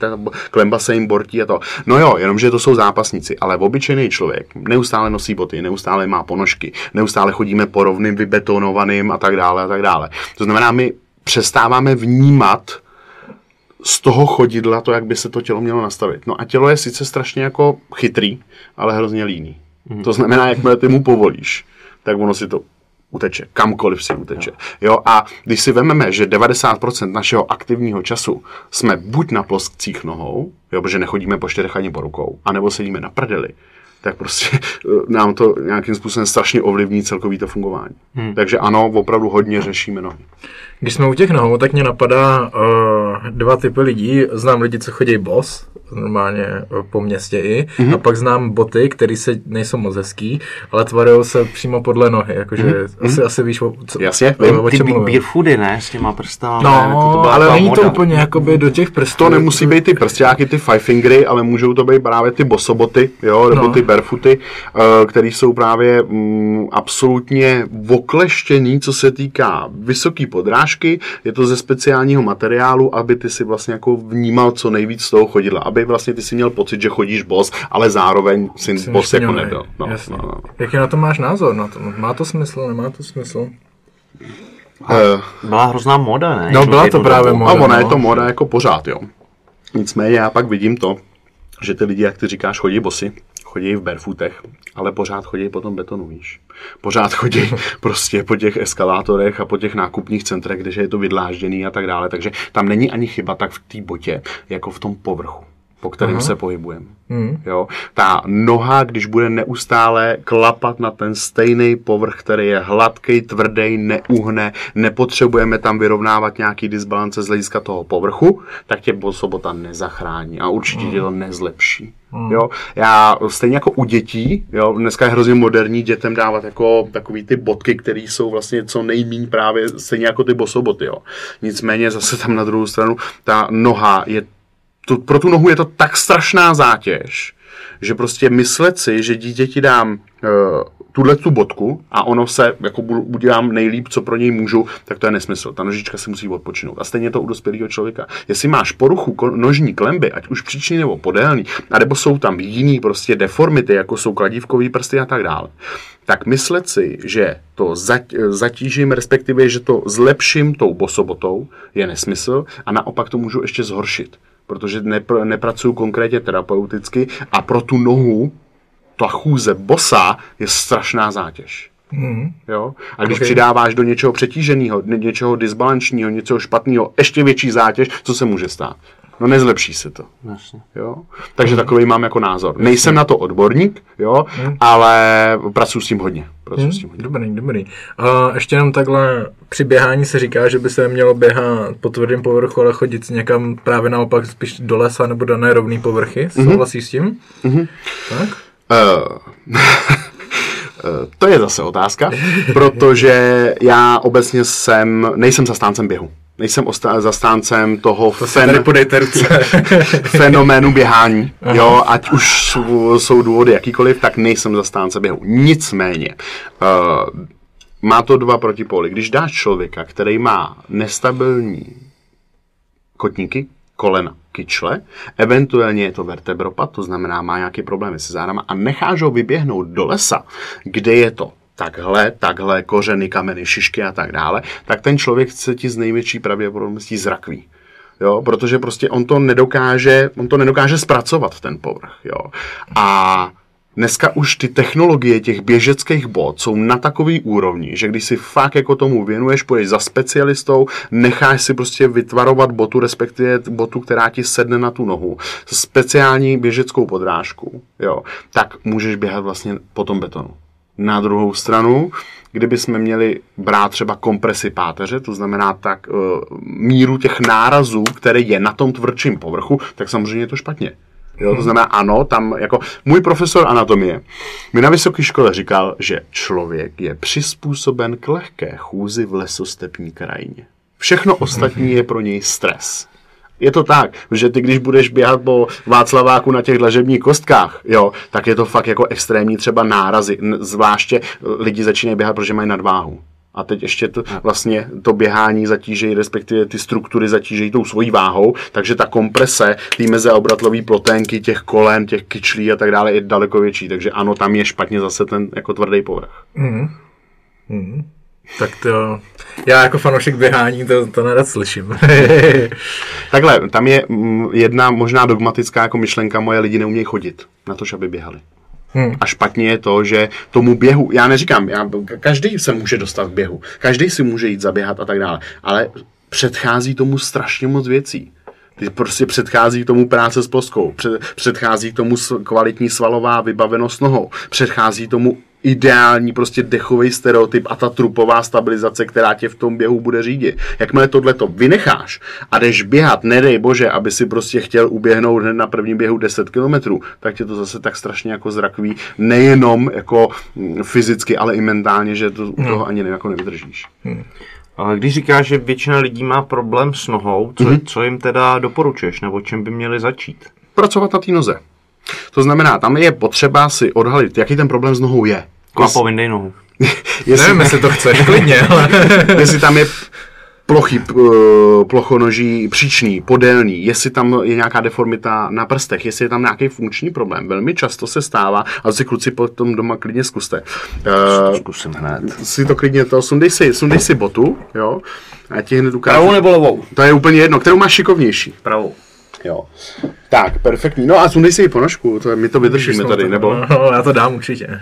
klemba se jim bortí a to. No jo, jenomže to jsou zápasníci, ale obyčejný člověk neustále nosí boty, neustále má ponožky, neustále chodíme po rovným, vybetonovaným a tak dále a tak dále. To znamená, my přestáváme vnímat z toho chodidla to, jak by se to tělo mělo nastavit. No a tělo je sice strašně jako chytrý, ale hrozně líný. To znamená, jakmile ty mu povolíš, tak ono si to uteče, kamkoliv si uteče. Jo, a když si vezmeme, že 90% našeho aktivního času jsme buď na ploskcích nohou, jo, protože nechodíme po čtyřech ani po rukou, anebo sedíme na prdeli, tak prostě eh, nám to nějakým způsobem strašně ovlivní celkový to fungování. Hmm. Takže ano, opravdu hodně řešíme nohy. Když jsme u těch nohou, tak mě napadá uh, dva typy lidí. Znám lidi, co chodí bos, normálně uh, po městě i, Mhm. mm-hmm. a pak znám boty, které se nejsou moc hezký, ale tvarují se přímo podle nohy, jakože mm-hmm. asi, asi víš, o, co. Jasně, o, o Ty čem mluvím. beerfoody, ne? S těma prstama. No, ne? To, to byla ale není to úplně jakoby do těch prstů. To nemusí být ty prstáky, ty five fingery, ale můžou to být právě ty bosoboty, jo, nebo No. ty barefooty, které jsou právě mm, absolutně okleštěný, co se týká vysoké podrážky. Je to ze speciálního materiálu, aby ty si vlastně jako vnímal co nejvíc z toho chodidla, aby vlastně ty si měl pocit, že chodíš bos, ale zároveň si Jsi bos jako nebyl. No, jasně. no, no. Jaký na to máš názor? Na to? Má to smysl, nemá to smysl? Eh, Byla hrozná moda, ne? No, byla to právě dobu. moda. A ona no. je to moda jako pořád, jo. Nicméně já pak vidím to, že ty lidi, jak ty říkáš, chodí bosy, chodí v barefootech, ale pořád chodí po tom betonu, víš. Pořád chodí prostě po těch eskalátorech a po těch nákupních centrech, kde je to vydlážděný a tak dále. Takže tam není ani chyba tak v té botě, jako v tom povrchu. po kterém se pohybujeme. Jo? Ta noha, když bude neustále klapat na ten stejný povrch, který je hladký, tvrdý, neuhne, nepotřebujeme tam vyrovnávat nějaký disbalance z hlediska toho povrchu, tak tě sobota nezachrání a určitě tě to nezlepší. Jo? Já stejně jako u dětí, jo, dneska je hrozně moderní dětem dávat jako takový ty bodky, které jsou vlastně co nejmíň právě stejně jako ty bosoboty. Jo. Nicméně zase tam na druhou stranu ta noha je tu, pro tu nohu je to tak strašná zátěž, že prostě myslet si, že dítěti dám uh, tuhle tu bodku a ono se jako udělám nejlíp, co pro něj můžu, tak to je nesmysl. Ta nožička si musí odpočinout. A stejně to u dospělého člověka. Jestli máš poruchu nožní klemby, ať už příčný nebo podélný, anebo jsou tam jiný prostě deformity, jako jsou kladívkový prsty a tak dále, tak myslet si, že to zatížím, respektive, že to zlepším tou bosobotou, je nesmysl a naopak to můžu ještě zhoršit protože nepr- nepracuju konkrétně terapeuticky a pro tu nohu ta chůze bosa je strašná zátěž. Mm. Jo? A když okay. přidáváš do něčeho přetíženého, něčeho disbalančního, něčeho špatného, ještě větší zátěž, co se může stát? No nezlepší se to. Jasně. Jo? Takže mm. takový mám jako názor. Jasně. Nejsem na to odborník, jo, mm. ale pracuji s tím hodně. Pracuji mm. s tím hodně. Dobrý, dobrý. A ještě jenom takhle při běhání se říká, že by se mělo běhat po tvrdém povrchu, ale chodit někam právě naopak spíš do lesa nebo do nerovné povrchy. Mm-hmm. Souhlasíš s tím? Mm-hmm. Tak? Uh, to je zase otázka, protože já obecně jsem, nejsem zastáncem běhu nejsem osta- zastáncem toho to fen- fenoménu běhání. Aha. Jo, ať už jsou, jsou důvody jakýkoliv, tak nejsem zastánce běhu. Nicméně, uh, má to dva protipóly. Když dáš člověka, který má nestabilní kotníky, kolena, kyčle, eventuálně je to vertebropad, to znamená má nějaké problémy se zádama a necháš ho vyběhnout do lesa, kde je to takhle, takhle, kořeny, kameny, šišky a tak dále, tak ten člověk se ti z největší pravděpodobností zrakví. Jo, protože prostě on to nedokáže, on to nedokáže zpracovat ten povrch, jo. A Dneska už ty technologie těch běžeckých bot jsou na takový úrovni, že když si fakt jako tomu věnuješ, půjdeš za specialistou, necháš si prostě vytvarovat botu, respektive botu, která ti sedne na tu nohu, speciální běžeckou podrážku, jo, tak můžeš běhat vlastně po tom betonu. Na druhou stranu, kdyby jsme měli brát třeba kompresi páteře, to znamená tak uh, míru těch nárazů, které je na tom tvrdším povrchu, tak samozřejmě je to špatně. Jo, to znamená, ano, tam jako můj profesor anatomie mi na vysoké škole říkal, že člověk je přizpůsoben k lehké chůzi v lesostepní krajině. Všechno ostatní je pro něj stres. Je to tak, že ty, když budeš běhat po Václaváku na těch dlažebních kostkách, jo, tak je to fakt jako extrémní třeba nárazy. Zvláště lidi začínají běhat, protože mají nadváhu. A teď ještě to, vlastně to běhání zatížejí, respektive ty struktury zatížejí tou svojí váhou, takže ta komprese, ty mezeobratlové ploténky, těch kolen, těch kyčlí a tak dále je daleko větší. Takže ano, tam je špatně zase ten jako tvrdý povrch. Mm. Mm. Tak to, já jako fanoušek běhání to, to nerad slyším. Takhle, tam je mm, jedna možná dogmatická jako myšlenka, moje lidi neumějí chodit na to, aby běhali. Hmm. A špatně je to, že tomu běhu, já neříkám, já, každý se může dostat k běhu, každý si může jít zaběhat a tak dále, ale předchází tomu strašně moc věcí. Ty prostě předchází tomu práce s ploskou, před, předchází tomu kvalitní svalová vybavenost nohou, předchází tomu ideální prostě dechový stereotyp a ta trupová stabilizace, která tě v tom běhu bude řídit. Jakmile tohle to vynecháš a jdeš běhat, nedej bože, aby si prostě chtěl uběhnout hned na prvním běhu 10 km, tak tě to zase tak strašně jako zrakví, nejenom jako mm, fyzicky, ale i mentálně, že to u hmm. toho ani jako nevydržíš. Hmm. Ale když říkáš, že většina lidí má problém s nohou, co, mm-hmm. co jim teda doporučuješ, nebo čem by měli začít? Pracovat na té noze. To znamená, tam je potřeba si odhalit, jaký ten problém s nohou je. Klapo, vyndej nohu. jestli, Nevím, jestli to chceš, klidně, ale... jestli tam je plochy, plochonoží příčný, podélný, jestli tam je nějaká deformita na prstech, jestli je tam nějaký funkční problém. Velmi často se stává, a si kluci potom doma klidně zkuste. Uh, Zkusím hned. Si to klidně to, sundej si, sundej si botu, jo, a ti hned ukážu. Pravou nebo levou? To je úplně jedno, kterou máš šikovnější. Pravou. Jo. Tak, perfektní. No a sundej si ji ponožku, to, my to vydržíme tady, nebo? No, já to dám určitě.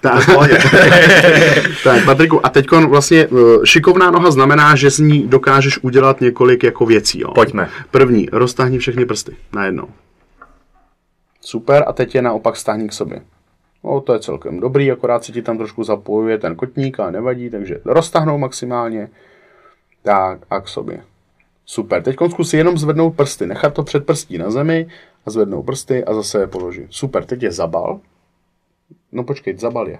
Tak, tak Patriku, a teď vlastně eh, šikovná noha znamená, že z ní dokážeš udělat několik jako věcí. Jo. Pojďme. První, roztáhni všechny prsty najednou. Super, a teď je naopak stáhni k sobě. No, to je celkem dobrý, akorát se ti tam trošku zapojuje ten kotník, ale nevadí, takže roztahnou maximálně. Tak, a k sobě. Super, teď zkus si jenom zvednout prsty, nechat to před prstí na zemi a zvednout prsty a zase je položit. Super, teď je zabal. No počkej, zabal je.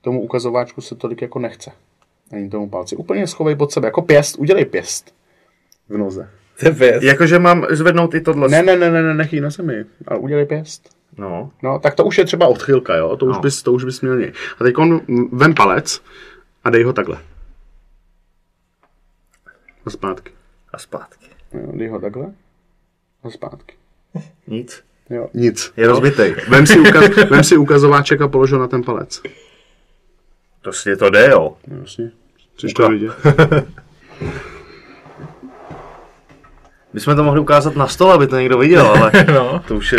Tomu ukazováčku se tolik jako nechce. Ani tomu palci. Úplně schovej pod sebe, jako pěst, udělej pěst v noze. To je věc. Jakože mám zvednout i tohle. Ne, ne, ne, ne, ne, nech ji na zemi, ale udělej pěst. No. No, tak to už je třeba odchylka, jo, to už, No. bys, to už bys měl něj. A teď on vem palec a dej ho takhle. A zpátky. A zpátky. Jo, dej ho takhle a zpátky. Nic. Jo, nic. Je rozbitej. Vem si, ukaz, vem si ukazováček a polož ho na ten palec. Prostě to jde, jo. No, Jasně. Chceš to vidět? My jsme to mohli ukázat na stole, aby to někdo viděl, ale No. to už je...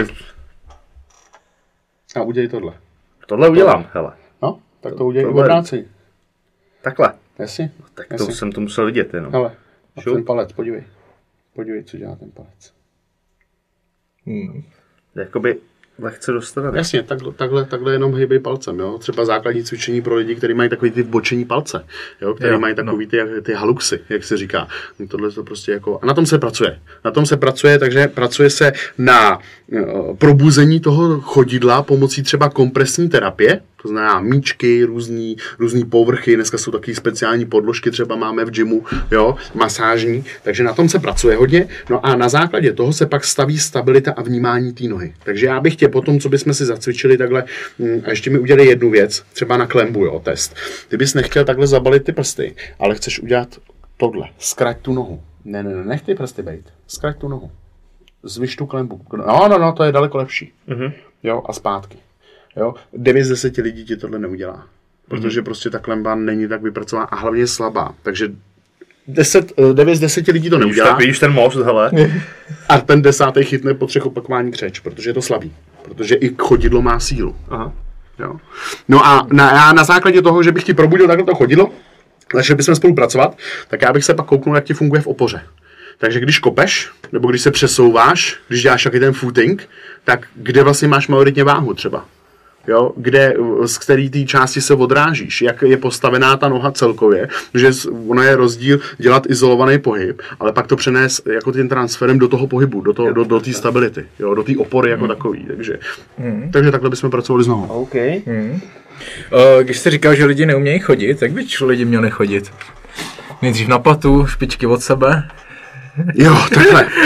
A udělej tohle. Tohle udělám, hele. No, tak to udělej tohle- obráceně. Takhle. Jasně? Tak to Jasně. jsem to musel vidět jenom. Hele, a Šup. ten palec, podívej. Podívej, co dělá ten palec. Jakoby lehce dostavené. Jasně, takhle, takhle, takhle jenom hejbej palcem, jo. Třeba základní cvičení pro lidi, kteří mají takový ty bočení palce, jo, kteří Jo, mají takový ty, jak- ty haluxy, jak se říká. Tohle to prostě jako, a na tom se pracuje. Na tom se pracuje, takže pracuje se na uh, probuzení toho chodidla pomocí třeba kompresní terapie, to znamená míčky, různý, různý povrchy, dneska jsou taky speciální podložky, třeba máme v gymu, jo, masážní, takže na tom se pracuje hodně, no a na základě toho se pak staví stabilita a vnímání té nohy. Takže já bych tě potom, co bychom si zacvičili takhle, mm, a ještě mi udělej jednu věc, třeba na klembu, jo, test. Ty bys nechtěl takhle zabalit ty prsty, ale chceš udělat tohle, zkrať tu nohu. Ne, ne, ne, nech ty prsty bejt, zkrať tu nohu. Zvyš tu klembu. No, no, no, to je daleko lepší. Mm-hmm. Jo, a zpátky. Jo, 9 z 10 lidí ti tohle neudělá. Protože prostě ta klemba není tak vypracovaná a hlavně slabá. Takže 10, eh, 9 z 10 lidí to Vidíš, neudělá ten, vidíš ten most, hele. a ten desátý chytne po třech opakování křeč, protože je to slabý. Protože i chodidlo má sílu. Aha. Jo. No a na, já na základě toho, že bych ti probudil takhle to chodidlo, začali bychom spolupracovat, tak já bych se pak kouknul, jak ti funguje v opoře. Takže když kopeš, nebo když se přesouváš, když děláš taky ten footing, tak kde vlastně máš majoritně váhu třeba? Jo, kde, z který té části se odrážíš, jak je postavená ta noha celkově, že ono je rozdíl dělat izolovaný pohyb, ale pak to přenést jako tím transferem do toho pohybu, do, toho, do, do té stability, jo, do té opory jako takový. Takže, takže takhle bychom pracovali s nohou. OK. O, Když jsi říkal, že lidi neumějí chodit, tak by lidi měli chodit. Nejdřív na platu, špičky od sebe. Jo, takhle.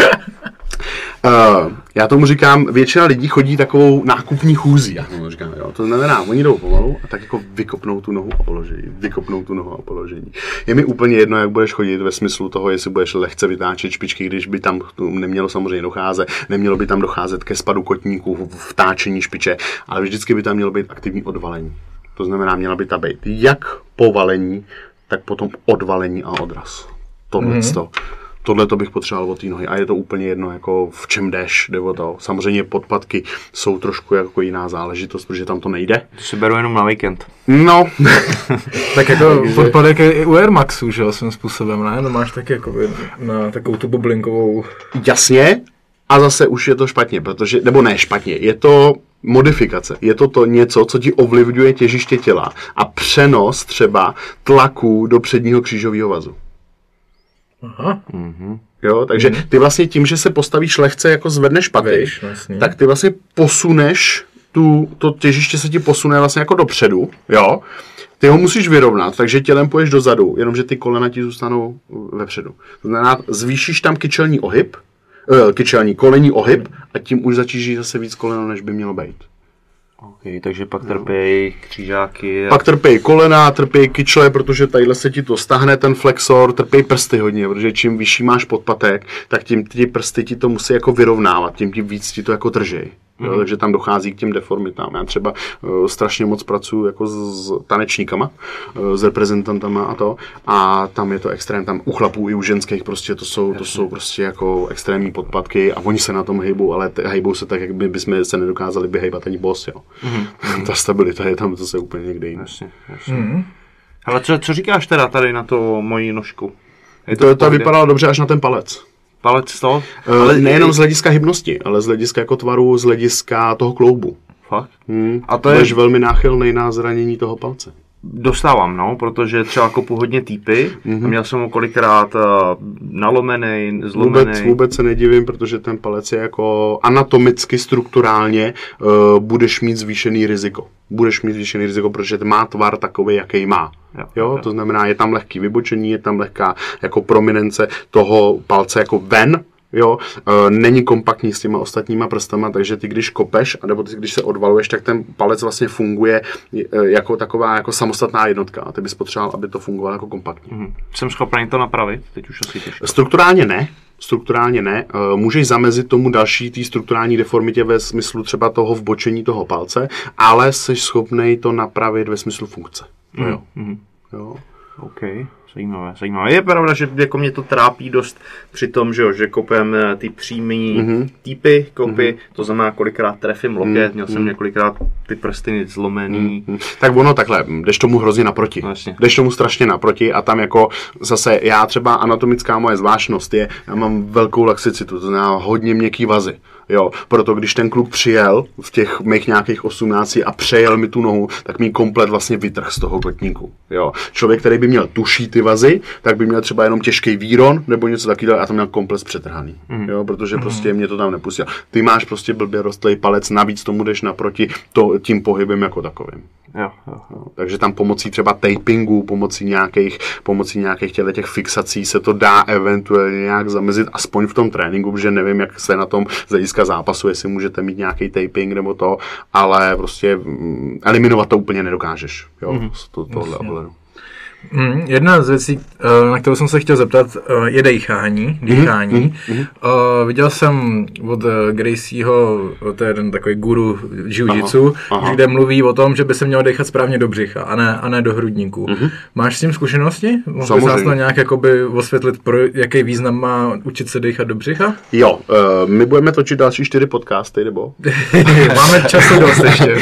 Uh, já tomu říkám, většina lidí chodí takovou nákupní chůzí, já tomu říkám, jo. To znamená, oni jdou pomalu a tak jako vykopnou tu nohu a položení, vykopnou tu nohu a položení. Je mi úplně jedno, jak budeš chodit ve smyslu toho, jestli budeš lehce vytáčet špičky, když by tam nemělo samozřejmě docházet, nemělo by tam docházet ke spadu kotníků, vtáčení špiče, ale vždycky by tam mělo být aktivní odvalení. To znamená, měla by ta být jak povalení, tak potom odvalení a odraz. Tohle mm-hmm. Tohle to bych potřeboval od té nohy a je to úplně jedno, jako v čem jdeš, jde o to. Samozřejmě podpatky jsou trošku jako jiná záležitost, protože tam to nejde. To si beru jenom na víkend. No, Tak jako podpadek je i u Air Maxu, že jo, svým způsobem, ne? No máš taky jako na takovou tu bublinkovou... jasně, a zase už je to špatně, protože, nebo ne špatně, je to modifikace. Je to to něco, co ti ovlivňuje těžiště těla a přenos třeba tlaku do předního křížového vazu. Aha, Jo, takže ty vlastně tím, že se postavíš lehce, jako zvedneš paty, Vejš, vlastně. tak ty vlastně posuneš tu, to těžiště se ti posune vlastně jako dopředu, jo. Ty ho musíš vyrovnat, takže tělem půjdeš dozadu, jenomže ty kolena ti zůstanou vepředu. To znamená, zvýšíš tam kyčelní ohyb, eh, kyčelní kolení ohyb a tím už začíží zase víc koleno, než by mělo být. OK, takže pak trpějí křížáky. a- Pak trpějí kolena, trpějí kyčle, protože tadyhle se ti to stáhne ten flexor, trpějí prsty hodně, protože čím vyšší máš podpatek, tak tím ty prsty ti to musí jako vyrovnávat, tím ti víc ti to jako držej. Jo, takže tam dochází k těm deformitám. Já třeba uh, strašně moc pracuji jako s, s tanečníkama, uh, s reprezentantama a to. A tam je to extrém, tam u chlapů i u ženských prostě to jsou, to jsou prostě jako extrémní podpatky a oni se na tom hejbou, ale te- hejbou se tak, jak by bychom se nedokázali by hejbat ani boss, jo. Ta stabilita je tam zase úplně někde jinde. Jasně, jasně. Ale co, co říkáš teda tady na to moji nožku? Je To, to pohodě? vypadalo dobře až na ten palec. Palec to? Ale nejenom z hlediska hybnosti, ale z hlediska jako tvaru, z hlediska toho kloubu. Fakt? Hmm. A to je- Budeš velmi náchylný na zranění toho palce. Dostávám, no, protože třeba kopu hodně týpy mm-hmm. a měl jsem ho kolikrát uh, nalomený, zlomený. Vůbec, vůbec se nedivím, protože ten palec je jako anatomicky, strukturálně uh, budeš mít zvýšený riziko. Budeš mít zvýšený riziko, protože má tvar takový, jaký má. Jo, Jo, to znamená, je tam lehký vybočení, je tam lehká jako prominence toho palce jako ven, Jo, e, není kompaktní s těma ostatníma prstama, takže ty když kopeš, anebo ty když se odvaluješ, tak ten palec vlastně funguje e, jako taková jako samostatná jednotka a ty bys potřeboval, aby to fungovalo jako kompaktní. Hm. Jsem schopný to napravit, teď už asi těžko. Strukturálně ne. Strukturálně ne. Eh, Můžeš zamezit tomu další té strukturální deformitě ve smyslu třeba toho vbočení toho palce, ale jsi schopný to napravit ve smyslu funkce. No jo. jo. OK, zajímavé, zajímavé. Je pravda, že jako mě to trápí dost při tom, že, jo, že kopem eh, ty přímý Mhm. mm-hmm. týpy, kopy, mm-hmm. to znamená kolikrát trefím loket, mm-hmm. měl jsem několikrát ty prsty zlomený. Hm, Tak ono takhle, jdeš tomu hrozně naproti. Jasně. Jdeš tomu strašně naproti a tam jako zase já třeba anatomická moje zvláštnost je, já mám velkou laxicitu, to znamená hodně měkký vazy. Jo, proto když ten kluk přijel v těch mých nějakých 18 a přejel mi tu nohu, tak mi komplet vlastně vytrh z toho kotníku. Jo. Člověk, který by měl tuší ty vazy, tak by měl třeba jenom těžký výron nebo něco takového a to měl komplet přetrhaný. Mm. Jo, protože prostě mě to tam nepustil. Ty máš prostě blbě rostlý palec, navíc tomu jdeš naproti to, tím pohybem jako takovým. Jo, jo. Jo, takže tam pomocí třeba tapingu, pomocí nějakých, pomocí nějakých těle těch fixací se to dá eventuálně nějak zamezit, aspoň v tom tréninku, protože nevím, jak se na tom z hlediska zápasu, jestli můžete mít nějaký taping nebo to, ale prostě mm, eliminovat to úplně nedokážeš. Jo, mm-hmm. to, tohle ohledu. Mm, jedna z věcí, eh, na kterou jsem se chtěl zeptat, eh, je dechání. dechání. Mhm, Eh, Viděl jsem od eh, Gracieho, eh, to je jeden takový guru jiu-jitsu, Aha, aha. kde mluví o tom, že by se mělo dechat správně do břicha a ne, a ne do hrudníků. Máš s tím zkušenosti? Mohl bys nás Mhm. To nějak jakoby osvětlit, pro jaký význam má učit se dechat do břicha? Jo, uh, my budeme točit další čtyři podcasty, nebo? Máme času dost ještě.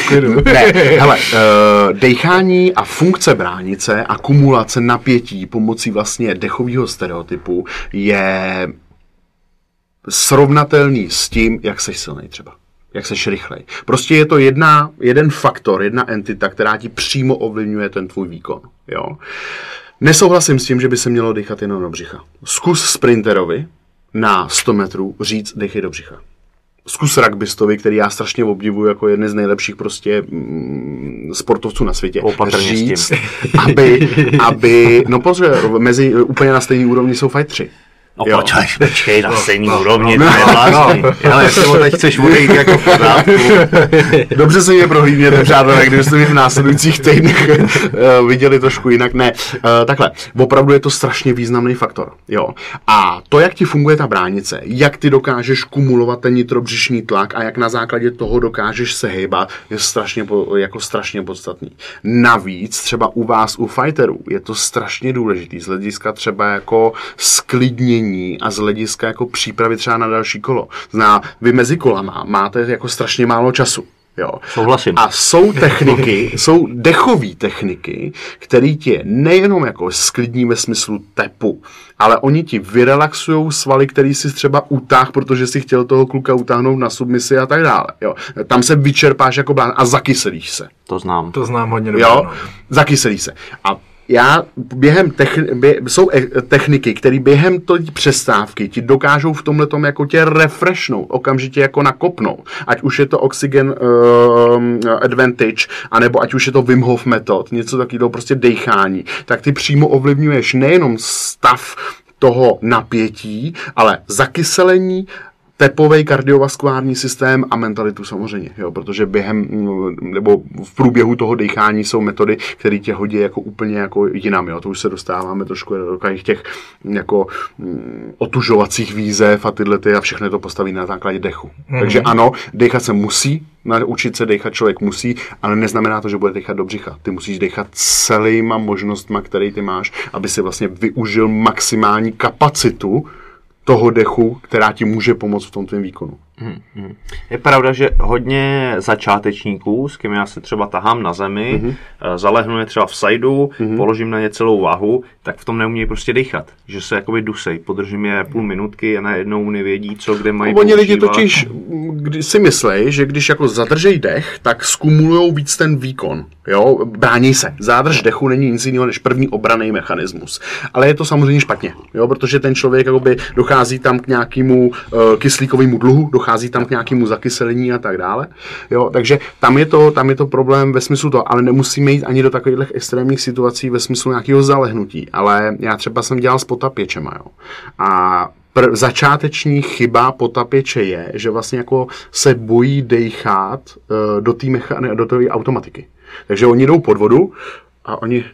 Ne, hele, uh, dechání a funkce bránice a kumulace napětí pomocí vlastně dechového stereotypu je srovnatelný s tím, jak seš silný třeba. Jak seš rychlej. Prostě je to jedna, jeden faktor, jedna entita, která ti přímo ovlivňuje ten tvůj výkon. Jo? Nesouhlasím s tím, že by se mělo dýchat jenom do břicha. Zkus sprinterovi na 100 metrů říct, dechej do břicha zkus rugbystovi, který já strašně obdivuju jako jeden z nejlepších prostě mm, sportovců na světě, Opatrně s tím. říct, aby, aby, no pozor, mezi úplně na stejný úrovni jsou fightři. No Jo. počkej, počkej na stejný úrovni, no, to je blázný. Ale jestli ho teď chceš odejít jako v pořádku. Dobře se mě prohlídněte, přátelé, kdybyste mě v následujících týdnech eh, viděli trošku jinak. Ne, eh, takhle, opravdu je to strašně významný faktor. Jo. A to, jak ti funguje ta bránice, jak ty dokážeš kumulovat ten nitrobřišní tlak a jak na základě toho dokážeš se hejbat, je strašně, jako strašně podstatný. Navíc třeba u vás, u fighterů, je to strašně důležitý z hlediska třeba jako sklidnění a z hlediska jako přípravy třeba na další kolo. Zná, vy mezi kolama máte jako strašně málo času. Jo. Souhlasím. A jsou techniky, jsou dechové techniky, které tě nejenom jako sklidní ve smyslu tepu, ale oni ti vyrelaxují svaly, který si třeba utáh, protože si chtěl toho kluka utáhnout na submisi a tak dále. Jo. Tam se vyčerpáš jako blán a zakyselíš se. To znám. To znám hodně dobře. Jo, no. zakyselí se. A já během techni- bě, jsou e- techniky, které během té přestávky ti dokážou v tomhle tom jako tě refreshnout, okamžitě jako nakopnout. Ať už je to Oxygen um, Advantage, anebo ať už je to Wim Hof metod, něco takového prostě dechání, tak ty přímo ovlivňuješ nejenom stav toho napětí, ale zakyselení, tepový kardiovaskulární systém a mentalitu samozřejmě, jo, protože během mm, nebo v průběhu toho dechání jsou metody, které tě hodí jako úplně jako jinam, jo, to už se dostáváme trošku do těch jako mm, otužovacích výzev a tyhle ty a všechno to postaví na základě dechu. Mm-hmm. Takže ano, dechat se musí, naučit se dechat člověk musí, ale neznamená to, že bude dechat do břicha. Ty musíš dechat celýma možnostma, které ty máš, aby si vlastně využil maximální kapacitu toho dechu, která ti může pomoct v tom tvém výkonu. Je pravda, že hodně začátečníků, s kým já se třeba tahám na zemi, mm-hmm. zalehnu je třeba v sajdu, mm-hmm. položím na ně celou váhu, tak v tom neumějí prostě dýchat. Že se jakoby dusej, podržím je půl minutky a najednou nevědí, co kde mají Oni lidi totiž kdy si myslí, že když jako zadržej dech, tak skumulují víc ten výkon. Jo, brání se. Zádrž dechu není nic jiného než první obraný mechanismus. Ale je to samozřejmě špatně, jo, protože ten člověk jakoby dochází tam k nějakému uh, kyslíkovému dluhu, dochází tam k nějakému zakyselení a tak dále. Jo, takže tam je, to, tam je to problém ve smyslu to, ale nemusíme jít ani do takových extrémních situací ve smyslu nějakého zalehnutí. Ale já třeba jsem dělal s potapěčema, jo. A pr- začáteční chyba potapěče je, že vlastně jako se bojí dejchat uh, do té mecha- do automatiky. Takže oni jdou pod vodu a oni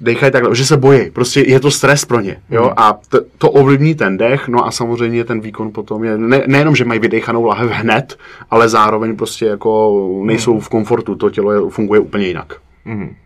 dechají takhle, že se bojí. Prostě je to stres pro ně. Jo? Hmm. A t- to ovlivní ten dech, no a samozřejmě ten výkon potom je, ne, nejenom, že mají vydechanou lahev hned, ale zároveň prostě jako nejsou v komfortu, to tělo je, funguje úplně jinak. Mm.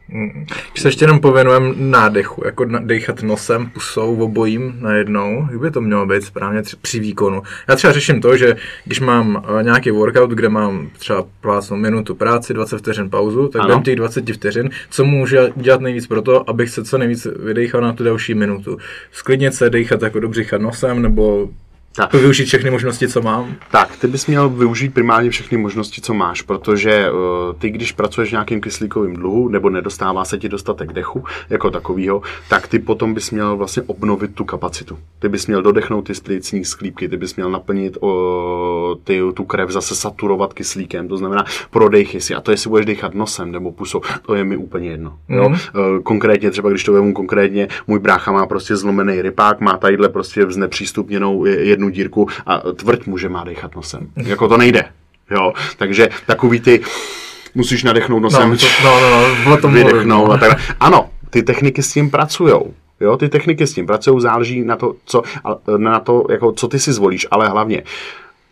Když se ještě jenom pověnujeme nádechu, jako dechat nosem, pusou, obojím najednou, jak by to mělo být správně tři, při výkonu. Já třeba řeším to, že když mám uh, nějaký workout, kde mám třeba plácnou minutu práci, 20 vteřin pauzu, tak během těch 20 vteřin, co můžu dělat nejvíc pro to, abych se co nejvíc vydechal na tu další minutu. Sklidnit se, dechat jako do břicha nosem, nebo tak. Využít všechny možnosti, co mám? Tak, ty bys měl využít primárně všechny možnosti, co máš, protože uh, ty, když pracuješ v nějakým kyslíkovým dluhu, nebo nedostává se ti dostatek dechu jako takového, tak ty potom bys měl vlastně obnovit tu kapacitu. Ty bys měl dodechnout ty splicní sklípky, ty bys měl naplnit uh, ty, tu krev, zase saturovat kyslíkem, to znamená prodejchy si. A to, jestli budeš dechat nosem nebo pusou, to je mi úplně jedno. Mm-hmm. Jo? Uh, konkrétně, třeba když to vemu konkrétně, můj brácha má prostě zlomený rypák, má tadyhle prostě znepřístupněnou jednu dírku a tvrď mu, že má dechat nosem. Jako to nejde. Jo? Takže takový ty musíš nadechnout nosem, no, to, no, no, no, vydechnout a tak. Ano, ty techniky s tím pracují. Jo, ty techniky s tím pracují, záleží na to, co, na to, jako, co ty si zvolíš, ale hlavně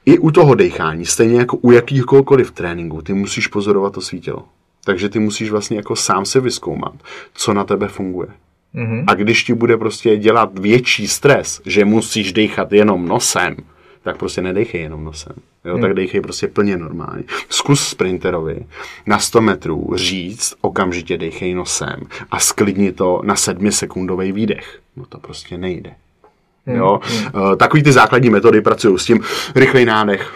i u toho dechání, stejně jako u jakýchkoliv tréninku, ty musíš pozorovat to svítilo. Takže ty musíš vlastně jako sám se vyskoumat, co na tebe funguje. Mm-hmm. A když ti bude prostě dělat větší stres, že musíš dechat jenom nosem, tak prostě nedechej jenom nosem. Jo, hmm. tak dejchej prostě plně normálně. Zkus sprinterovi na 100 metrů říct, okamžitě dejchej nosem a sklidni to na sedmisekundový výdech. No to prostě nejde. Hmm. Jo? Hmm. Takový ty základní metody pracují s tím rychlej nádech,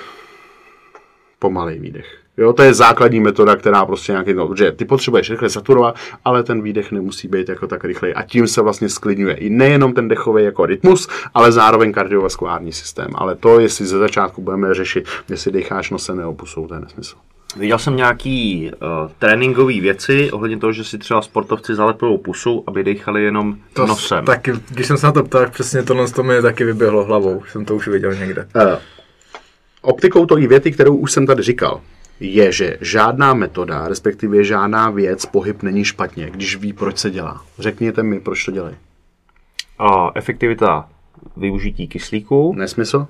pomalej výdech. Jo, to je základní metoda, která prostě nějaký, no, že ty potřebuješ rychle saturovat, ale ten výdech nemusí být jako tak rychlej. A tím se vlastně sklidňuje i nejenom ten dechový jako rytmus, ale zároveň kardiovaskulární systém. Ale to, jestli ze začátku budeme řešit, jestli decháš nosem nebo pusou, to je nesmysl. Viděl jsem nějaký uh, tréninkové věci ohledně toho, že si třeba sportovci zalepujou pusu, aby dechali jenom to nosem. Tak, když jsem se na to ptal, přesně tohle to mi taky vyběhlo hlavou, jsem to už viděl někde. Uh, optikou to i věty, kterou už jsem tady říkal je, že žádná metoda, respektive žádná věc, pohyb není špatně, když ví, proč se dělá. Řekněte mi, proč to dělají. A efektivita využití kyslíku. Nesmysl?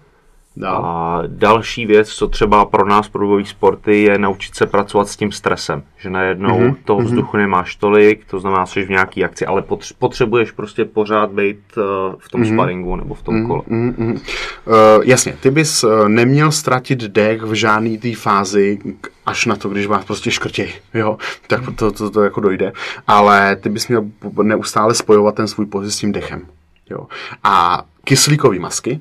Dál. A další věc, co třeba pro nás pro sporty, je naučit se pracovat s tím stresem. Že najednou mm-hmm. toho mhm. vzduchu nemáš tolik, to znamená, že v nějaký akci, ale potřebuješ prostě pořád být uh, v tom mm-hmm. sparingu nebo v tom mm-hmm. kole. Mm-hmm. Uh, jasně, ty bys uh, neměl ztratit dech v žádné té fázi, až na to, když vás prostě škrtěj, jo, tak to, to, to jako dojde. Ale ty bys měl neustále spojovat ten svůj pohyb s tím dechem. Jo. A kyslíkové masky,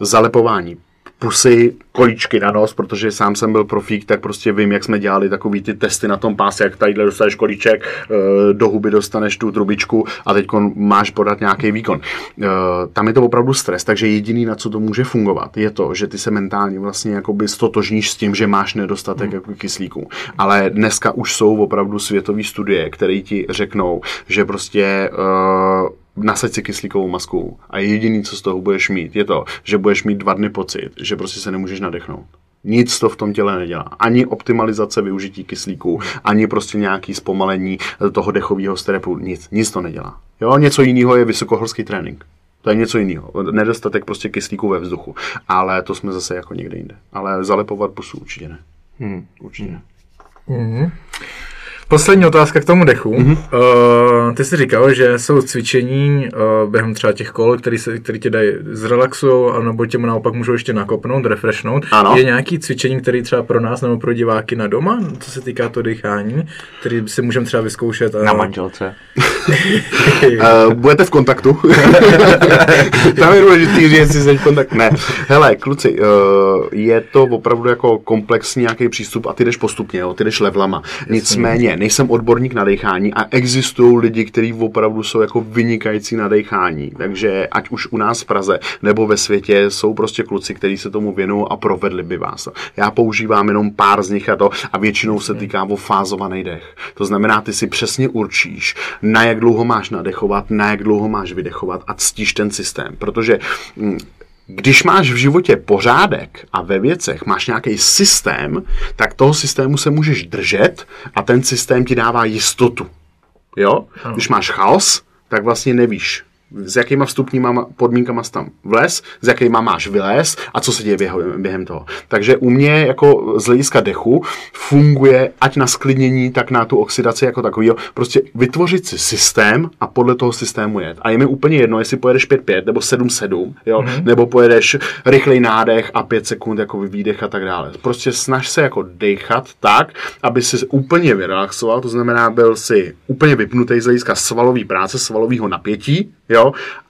zalepování pusy, kolíčky na nos, protože sám jsem byl profík, tak prostě vím, jak jsme dělali takový ty testy na tom páse, jak tadyhle dostaneš kolíček, eh, do huby dostaneš tu trubičku a teď máš podat nějaký výkon. Eh, tam je to opravdu stres, takže jediný, na co to může fungovat, je to, že ty se mentálně vlastně jakoby stotožníš s tím, že máš nedostatek hmm. jako kyslíku. Ale dneska už jsou opravdu světové studie, které ti řeknou, že prostě uh, nasaď si kyslíkovou masku a jediný, co z toho budeš mít, je to, že budeš mít dva dny pocit, že prostě se nemůžeš nadechnout. Nic to v tom těle nedělá. Ani optimalizace využití kyslíku, ani prostě nějaký zpomalení toho dechového strepu. Nic, nic to nedělá. Jo, něco jiného je vysokohorský trénink. To je něco jiného. Nedostatek prostě kyslíku ve vzduchu. Ale to jsme zase jako někde jinde. Ale zalepovat pusu určitě ne. Hmm, určitě ne. Hmm. Poslední otázka k tomu dechu. Mm-hmm. Uh, ty jsi říkal, že jsou cvičení uh, během třeba těch kol, který, se, který tě dají zrelaxují, anebo tě naopak můžou ještě nakopnout, refreshnout. Ano. Je nějaký cvičení, který třeba pro nás nebo pro diváky na doma, co se týká to dechání, který si můžeme třeba vyzkoušet? A... Na manželce. Uh, budete v kontaktu. Tam je důležitý říct, jestli jsi v kontaktu. Ne. Hele, kluci, uh, je to opravdu jako komplexní nějaký přístup a ty jdeš postupně, jo, ty jdeš levelama. Nicméně, nejsem odborník na dechání a existují lidi, kteří opravdu jsou jako vynikající na dechání. Takže ať už u nás v Praze nebo ve světě jsou prostě kluci, kteří se tomu věnují a provedli by vás. Já používám jenom pár z nich a to a většinou se týká o fázovaný dech. To znamená, ty si přesně určíš, na jak dlouho máš nadechovat, na jak dlouho máš vydechovat a ctíš ten systém. Protože mm, když máš v životě pořádek a ve věcech máš nějaký systém, tak toho systému se můžeš držet a ten systém ti dává jistotu. Jo? Když máš chaos, tak vlastně nevíš, s jakýma vstupníma podmínkama jsi tam vles, s jakýma máš vylez a co se děje během, toho. Takže u mě jako z hlediska dechu funguje ať na sklidnění, tak na tu oxidaci jako takový. Prostě vytvořit si systém a podle toho systému jet. A je mi úplně jedno, jestli pojedeš 5-5 nebo 7-7, jo, mm-hmm. nebo pojedeš rychlej nádech a 5 sekund jako výdech a tak dále. Prostě snaž se jako dechat tak, aby si úplně vyrelaxoval, to znamená, byl si úplně vypnutý z hlediska svalové práce, svalového napětí, jo,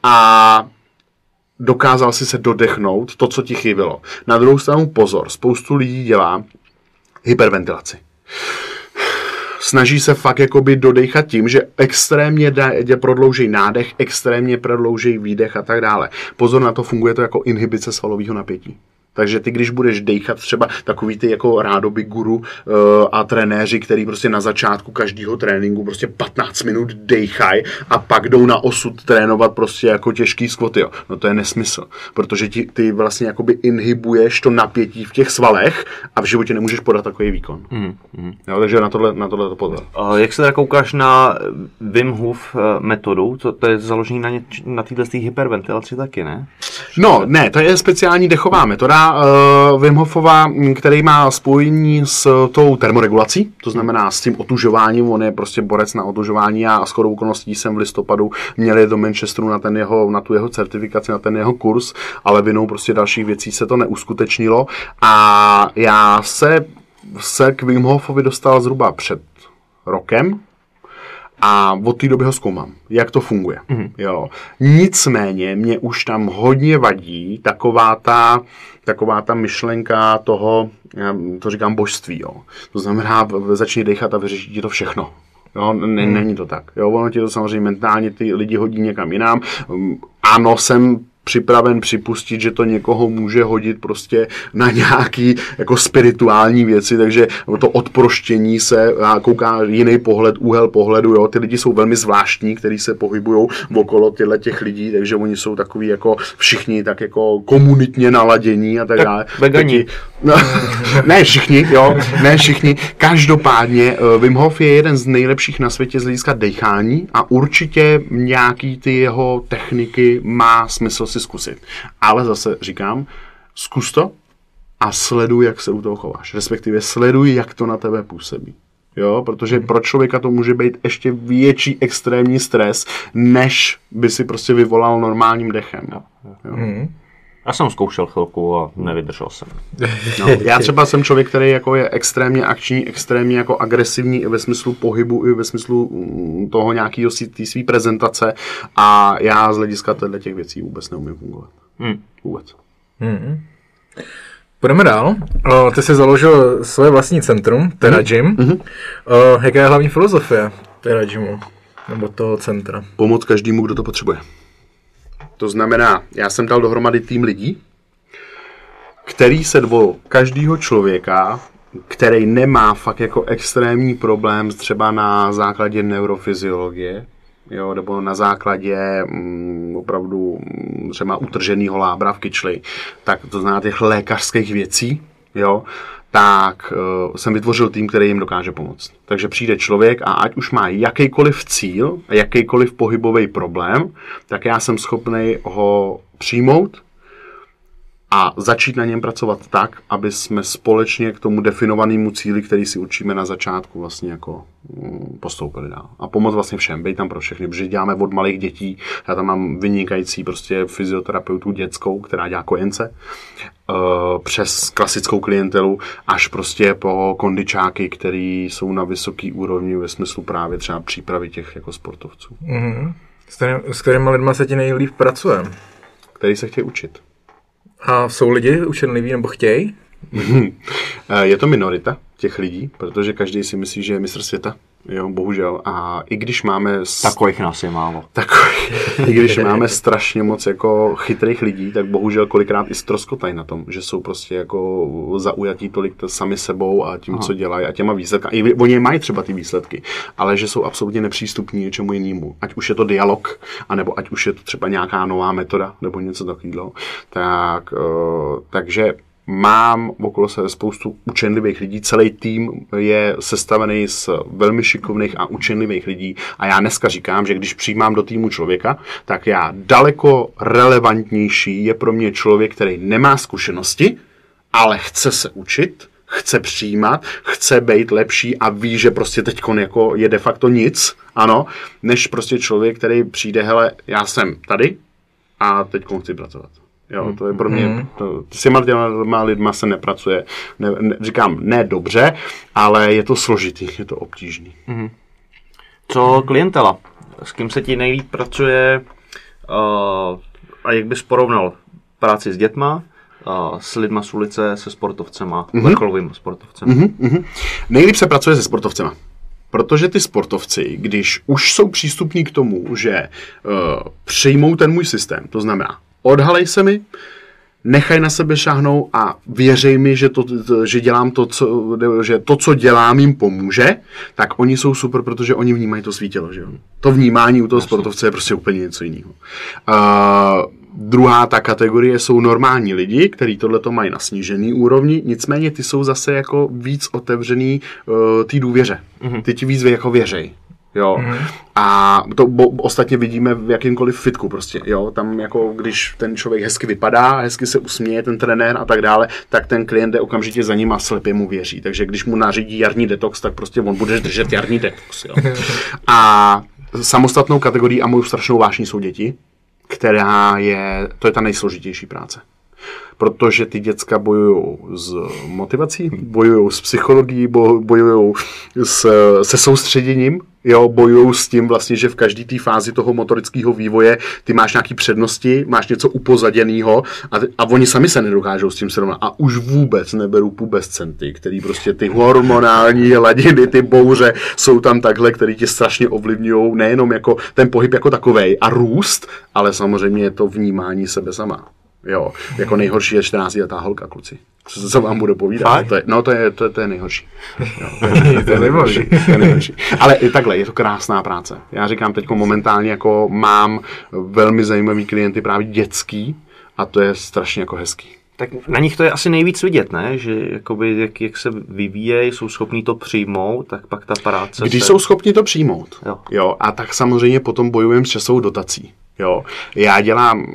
a dokázal si se dodechnout to, co ti chybilo. Na druhou stranu pozor, spoustu lidí dělá hyperventilaci. Snaží se fakt jakoby dodechat tím, že extrémně jde prodlouží nádech, extrémně prodlouží výdech a tak dále. Pozor na to, funguje to jako inhibice svalového napětí. Takže ty, když budeš dejchat třeba takový ty jako rádoby guru uh, a trenéři, který prostě na začátku každého tréninku prostě 15 minut dejchají a pak jdou na osud trénovat prostě jako těžký skvoty, jo. No to je nesmysl, protože ti, ty vlastně jakoby inhibuješ to napětí v těch svalech a v životě nemůžeš podat takový výkon. Mm, mm. Jo, takže na tohle, na tohle to pozor. Uh, jak se teda koukáš na Wim Hof uh, metodu? To, to je založený na, ně, na této hyperventilaci taky, ne? No, ne, to je speciální dechová metoda uh, Wim Hofova, který má spojení s tou termoregulací, to znamená s tím otužováním, on je prostě borec na otužování a s chodou okolností jsem v listopadu měli do Manchesteru na, ten jeho, na tu jeho certifikaci, na ten jeho kurz, ale vinou prostě dalších věcí se to neuskutečnilo. A já se, se k Wim Hofovi dostal zhruba před rokem, a od té doby ho zkoumám, jak to funguje. Mm. Jo. Nicméně mě už tam hodně vadí taková ta, taková ta myšlenka toho, já to říkám božství. Jo. To znamená, začni dechat a vyřešit ti to všechno. Jo, ne, hmm. Není to tak. Jo, ono ti to samozřejmě mentálně ty lidi hodí někam jinam. Ano, jsem připraven připustit, že to někoho může hodit prostě na nějaký jako spirituální věci, takže to odproštění se a kouká jiný pohled, úhel pohledu, jo, ty lidi jsou velmi zvláštní, kteří se pohybují okolo těchto těch lidí, takže oni jsou takový jako všichni tak jako komunitně naladění a tak, tak dále. Vegani. No, ne všichni, jo, ne všichni. Každopádně uh, Wim Hof je jeden z nejlepších na světě z hlediska dechání a určitě nějaký ty jeho techniky má smysl si zkusit. Ale zase říkám, zkus to a sleduj, jak se u toho chováš. Respektive sleduj, jak to na tebe působí. Jo, protože pro člověka to může být ještě větší extrémní stres, než by si prostě vyvolal normálním dechem. Jo. Mm. Já jsem zkoušel chvilku a nevydržel jsem. No, já třeba jsem člověk, který jako je extrémně akční, extrémně jako agresivní i ve smyslu pohybu, i ve smyslu mm, toho nějakého té své prezentace a já z hlediska těch věcí vůbec neumím fungovat. Hmm. Vůbec. Hmm. Půjdeme dál. O, ty jsi založil svoje vlastní centrum, Terra Gym. Mm-hmm. O, jaká je hlavní filozofie Terra Gymu? Nebo toho centra? Pomoc každému, kdo to potřebuje. To znamená, já jsem dal dohromady tým lidí, který se dvou každého člověka, který nemá fakt jako extrémní problém třeba na základě neurofyziologie, jo, nebo na základě mm, opravdu mm, třeba utrženého lábra v kyčli, tak to znamená těch lékařských věcí, jo, tak uh, jsem vytvořil tým, který jim dokáže pomoct. Takže přijde člověk a ať už má jakýkoliv cíl, jakýkoliv pohybový problém, tak já jsem schopný ho přijmout, a začít na něm pracovat tak, aby jsme společně k tomu definovanému cíli, který si učíme na začátku, vlastně jako mm, postoupili dál. A pomoct vlastně všem, být tam pro všechny, protože děláme od malých dětí, já tam mám vynikající prostě fyzioterapeutu dětskou, která dělá kojence, eh, přes klasickou klientelu až prostě po kondičáky, který jsou na vysoký úrovni ve smyslu právě třeba přípravy těch jako sportovců. Mm-hmm. S, kterým, s kterými lidma se ti nejlíp pracuje? Který se chtějí učit. A jsou lidi učenliví nebo chtějí? Eh, je to minorita těch lidí, protože každý si myslí, že je mistr světa. Jo, bohužel. A i když máme... Takových nás je málo. Takových, I když máme strašně moc jako chytrých lidí, tak bohužel kolikrát i stroskotají na tom, že jsou prostě jako zaujatí tolik sami sebou a tím, Aha. co dělají a těma výsledky. I oni mají třeba ty výsledky, ale že jsou absolutně nepřístupní něčemu jinému. Ať už je to dialog, anebo ať už je to třeba nějaká nová metoda, nebo něco takového. Tak, uh, takže mám okolo sebe spoustu učenlivých lidí, celý tým je sestavený z velmi šikovných a učenlivých lidí a já dneska říkám, že když přijímám do týmu člověka, tak já daleko relevantnější je pro mě člověk, který nemá zkušenosti, ale chce se učit, chce přijímat, chce být lepší a ví, že prostě teď jako je de facto nic, ano, než prostě člověk, který přijde, hele, já jsem tady a teď chci pracovat. Jo, to je pro mě, mm. to, s těma těma lidma se nepracuje, ne, ne, říkám, ne dobře, ale je to složitý, je to obtížný. Mm. Co klientela? S kým se ti nejlíp pracuje uh, a jak bys porovnal práci s dětma, uh, s lidma z ulice, se sportovcema, mm-hmm. vrcholovými sportovcema? Mm-hmm. Nejlíp se pracuje se sportovcema. Protože ty sportovci, když už jsou přístupní k tomu, že uh, přijmou ten můj systém, to znamená, odhalej se mi, nechaj na sebe šáhnout a věřej mi, že to, že dělám to, co, že to, co dělám, jim pomůže, tak oni jsou super, protože oni vnímají to svítilo, že jo. To vnímání u toho sportovce je prostě úplně něco jiného. Uh, druhá ta kategorie jsou normální lidi, kteří tohle to mají na snížený úrovni, nicméně ty jsou zase jako víc otevřený uh, té důvěře. Mm-hmm. Ty ti víc jako věřej. Jo. Mm-hmm. A to bo, ostatně vidíme v jakýmkoliv fitku prostě, jo. Tam jako, když ten člověk hezky vypadá, hezky se usměje, ten trenér a tak dále, tak ten klient je okamžitě za ním a slepě mu věří. Takže když mu nařídí jarní detox, tak prostě on bude držet jarní detox, jo. A samostatnou kategorii a moju strašnou vášní jsou děti, která je, to je ta nejsložitější práce protože ty děcka bojují s motivací, bojují s psychologií, bojují se soustředěním, jo, bojují s tím vlastně, že v každé té fázi toho motorického vývoje ty máš nějaké přednosti, máš něco upozaděného a, a oni sami se nedokážou s tím srovnat. A už vůbec neberou pubescenty, který prostě ty hormonální ladiny, ty bouře jsou tam takhle, který tě strašně ovlivňují nejenom jako ten pohyb jako takovej a růst, ale samozřejmě je to vnímání sebe sama. Jo, jako nejhorší je 14 letá holka, kluci. Co, co vám budu povídat? To je, no to je, to, to je nejhorší. Jo, to, je, to, je nejhorší. to je nejhorší. Ale i takhle, je to krásná práce. Já říkám teď momentálně jako mám velmi zajímavý klienty právě dětský a to je strašně jako hezký. Tak na nich to je asi nejvíc vidět, ne? Že jakoby, jak, jak se vyvíjejí, jsou schopní to přijmout, tak pak ta práce... Když se... jsou schopni to přijmout, jo. jo. A tak samozřejmě potom bojujeme s časovou dotací. Jo. Já dělám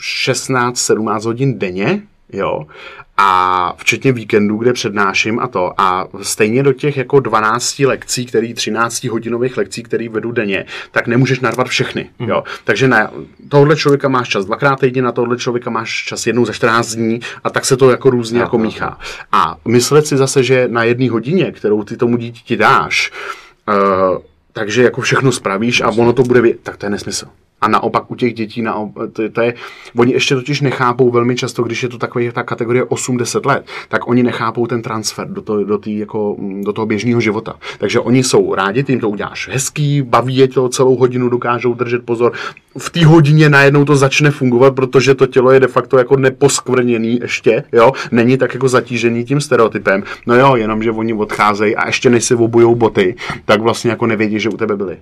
16-17 hodin denně, jo, a včetně víkendů, kde přednáším a to. A stejně do těch jako 12 lekcí, který 13 hodinových lekcí, který vedu denně, tak nemůžeš narvat všechny. Mm. Jo. Takže na tohle člověka máš čas dvakrát týdně, na tohle člověka máš čas jednou za 14 dní a tak se to jako různě no, jako míchá. A myslet si zase, že na jedné hodině, kterou ty tomu dítěti dáš, uh, takže jako všechno spravíš a ono to bude, vě- tak to je nesmysl. A naopak u těch dětí, naopak, to, to je, oni ještě totiž nechápou velmi často, když je to takový ta kategorie 8-10 let, tak oni nechápou ten transfer do, to, do, tý, jako, do toho běžného života. Takže oni jsou rádi, ty jim to uděláš hezký, baví je to celou hodinu, dokážou držet pozor. V té hodině najednou to začne fungovat, protože to tělo je de facto jako neposkvrněný ještě, jo, není tak jako zatížený tím stereotypem. No jo, jenom, že oni odcházejí a ještě než si obujou boty, tak vlastně jako nevědí, že u tebe byli.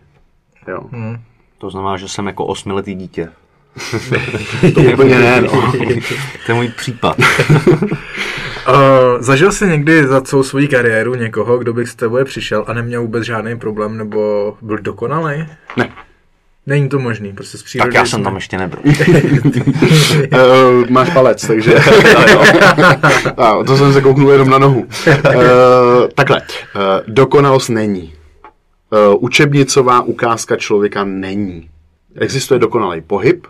Jo. Hmm. To znamená, že jsem jako osmiletý dítě. to úplně ne, no. to je můj případ. uh, zažil jsi někdy za celou svou kariéru někoho, kdo by s tebou přišel a neměl vůbec žádný problém nebo byl dokonalý? Ne. Není to možný, prostě z přírody. Tak já jsem tam ještě nebyl. Uh, máš palec, takže... a, to jsem se kouknul jenom na nohu. Uh, takhle, uh, dokonalost není. Uh, učebnicová ukázka člověka není. Existuje dokonalý pohyb,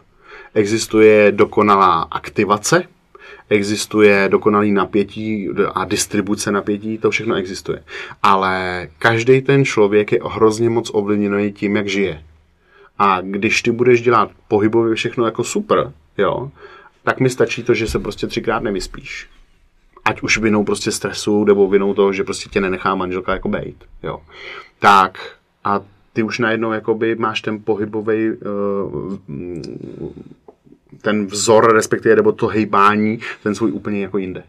existuje dokonalá aktivace, existuje dokonalý napětí a distribuce napětí, to všechno existuje. Ale každý ten člověk je hrozně moc ovlivněný tím, jak žije. A když ty budeš dělat pohybově všechno jako super, jo, tak mi stačí to, že se prostě třikrát nevyspíš. Ať už vinou prostě stresu, nebo vinou toho, že prostě tě nenechá manželka jako bejt, jo. Tak a ty už najednou jakoby máš ten pohybový ten vzor, respektive, nebo to hejbání, ten svůj úplně jako jinde.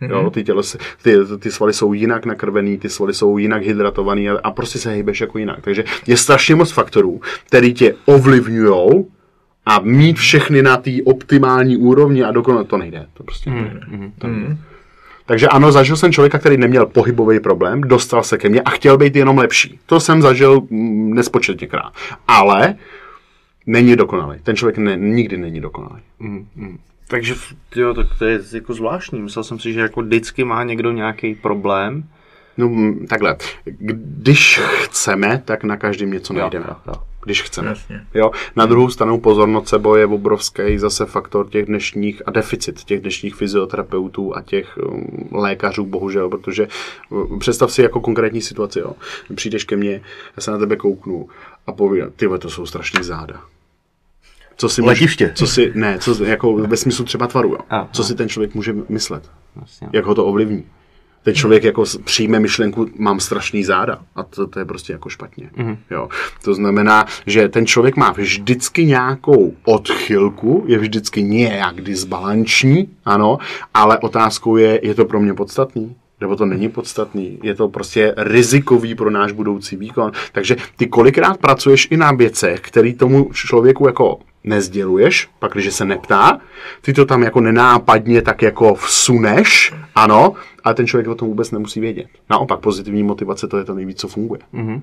Jo, ty, tělo, ty, ty svaly jsou jinak nakrvený, ty svaly jsou jinak hydratovaný a, a prostě se hejbeš jako jinak. Takže je strašně moc faktorů, který tě ovlivňují a mít všechny na té optimální úrovni a dokonale to nejde. To prostě nejde. To nejde. Takže ano, zažil jsem člověka, který neměl pohybový problém, dostal se ke mně a chtěl být jenom lepší. To jsem zažil mm, nespočetněkrát. Ale není dokonalý. Ten člověk ne, nikdy není dokonalý. Takže jo, tak to je jako zvláštní. Myslel jsem si, že jako vždycky má někdo nějaký problém. No takhle, když chceme, tak na každém něco najdeme. jo, jo. Když chceme. Jasně. Jo. Na druhou stranu pozor, nocebo je obrovský zase faktor těch dnešních a deficit těch dnešních fyzioterapeutů a těch um, lékařů, bohužel, protože um, představ si jako konkrétní situaci, jo. Přijdeš ke mně, já se na tebe kouknu a povím, ty to jsou strašný záda. Co si Letiště. co si, ne, co, jako ve smyslu třeba tvaru, jo. A, Co si ten člověk může myslet? Vlastně. jak ho to ovlivní. Ten člověk jako přijme myšlenku, mám strašný záda a to, to je prostě jako špatně. Mm-hmm. Jo. To znamená, že ten člověk má vždycky nějakou odchylku, je vždycky nějak disbalanční, ano, ale otázkou je, je to pro mě podstatný? Nebo to není podstatný, je to prostě rizikový pro náš budoucí výkon. Takže ty kolikrát pracuješ i na věcech, který tomu člověku jako nezděluješ, pak když se neptá, ty to tam jako nenápadně tak jako vsuneš, ano, ale ten člověk o tom vůbec nemusí vědět. Naopak pozitivní motivace to je to nejvíc, co funguje. Mm-hmm.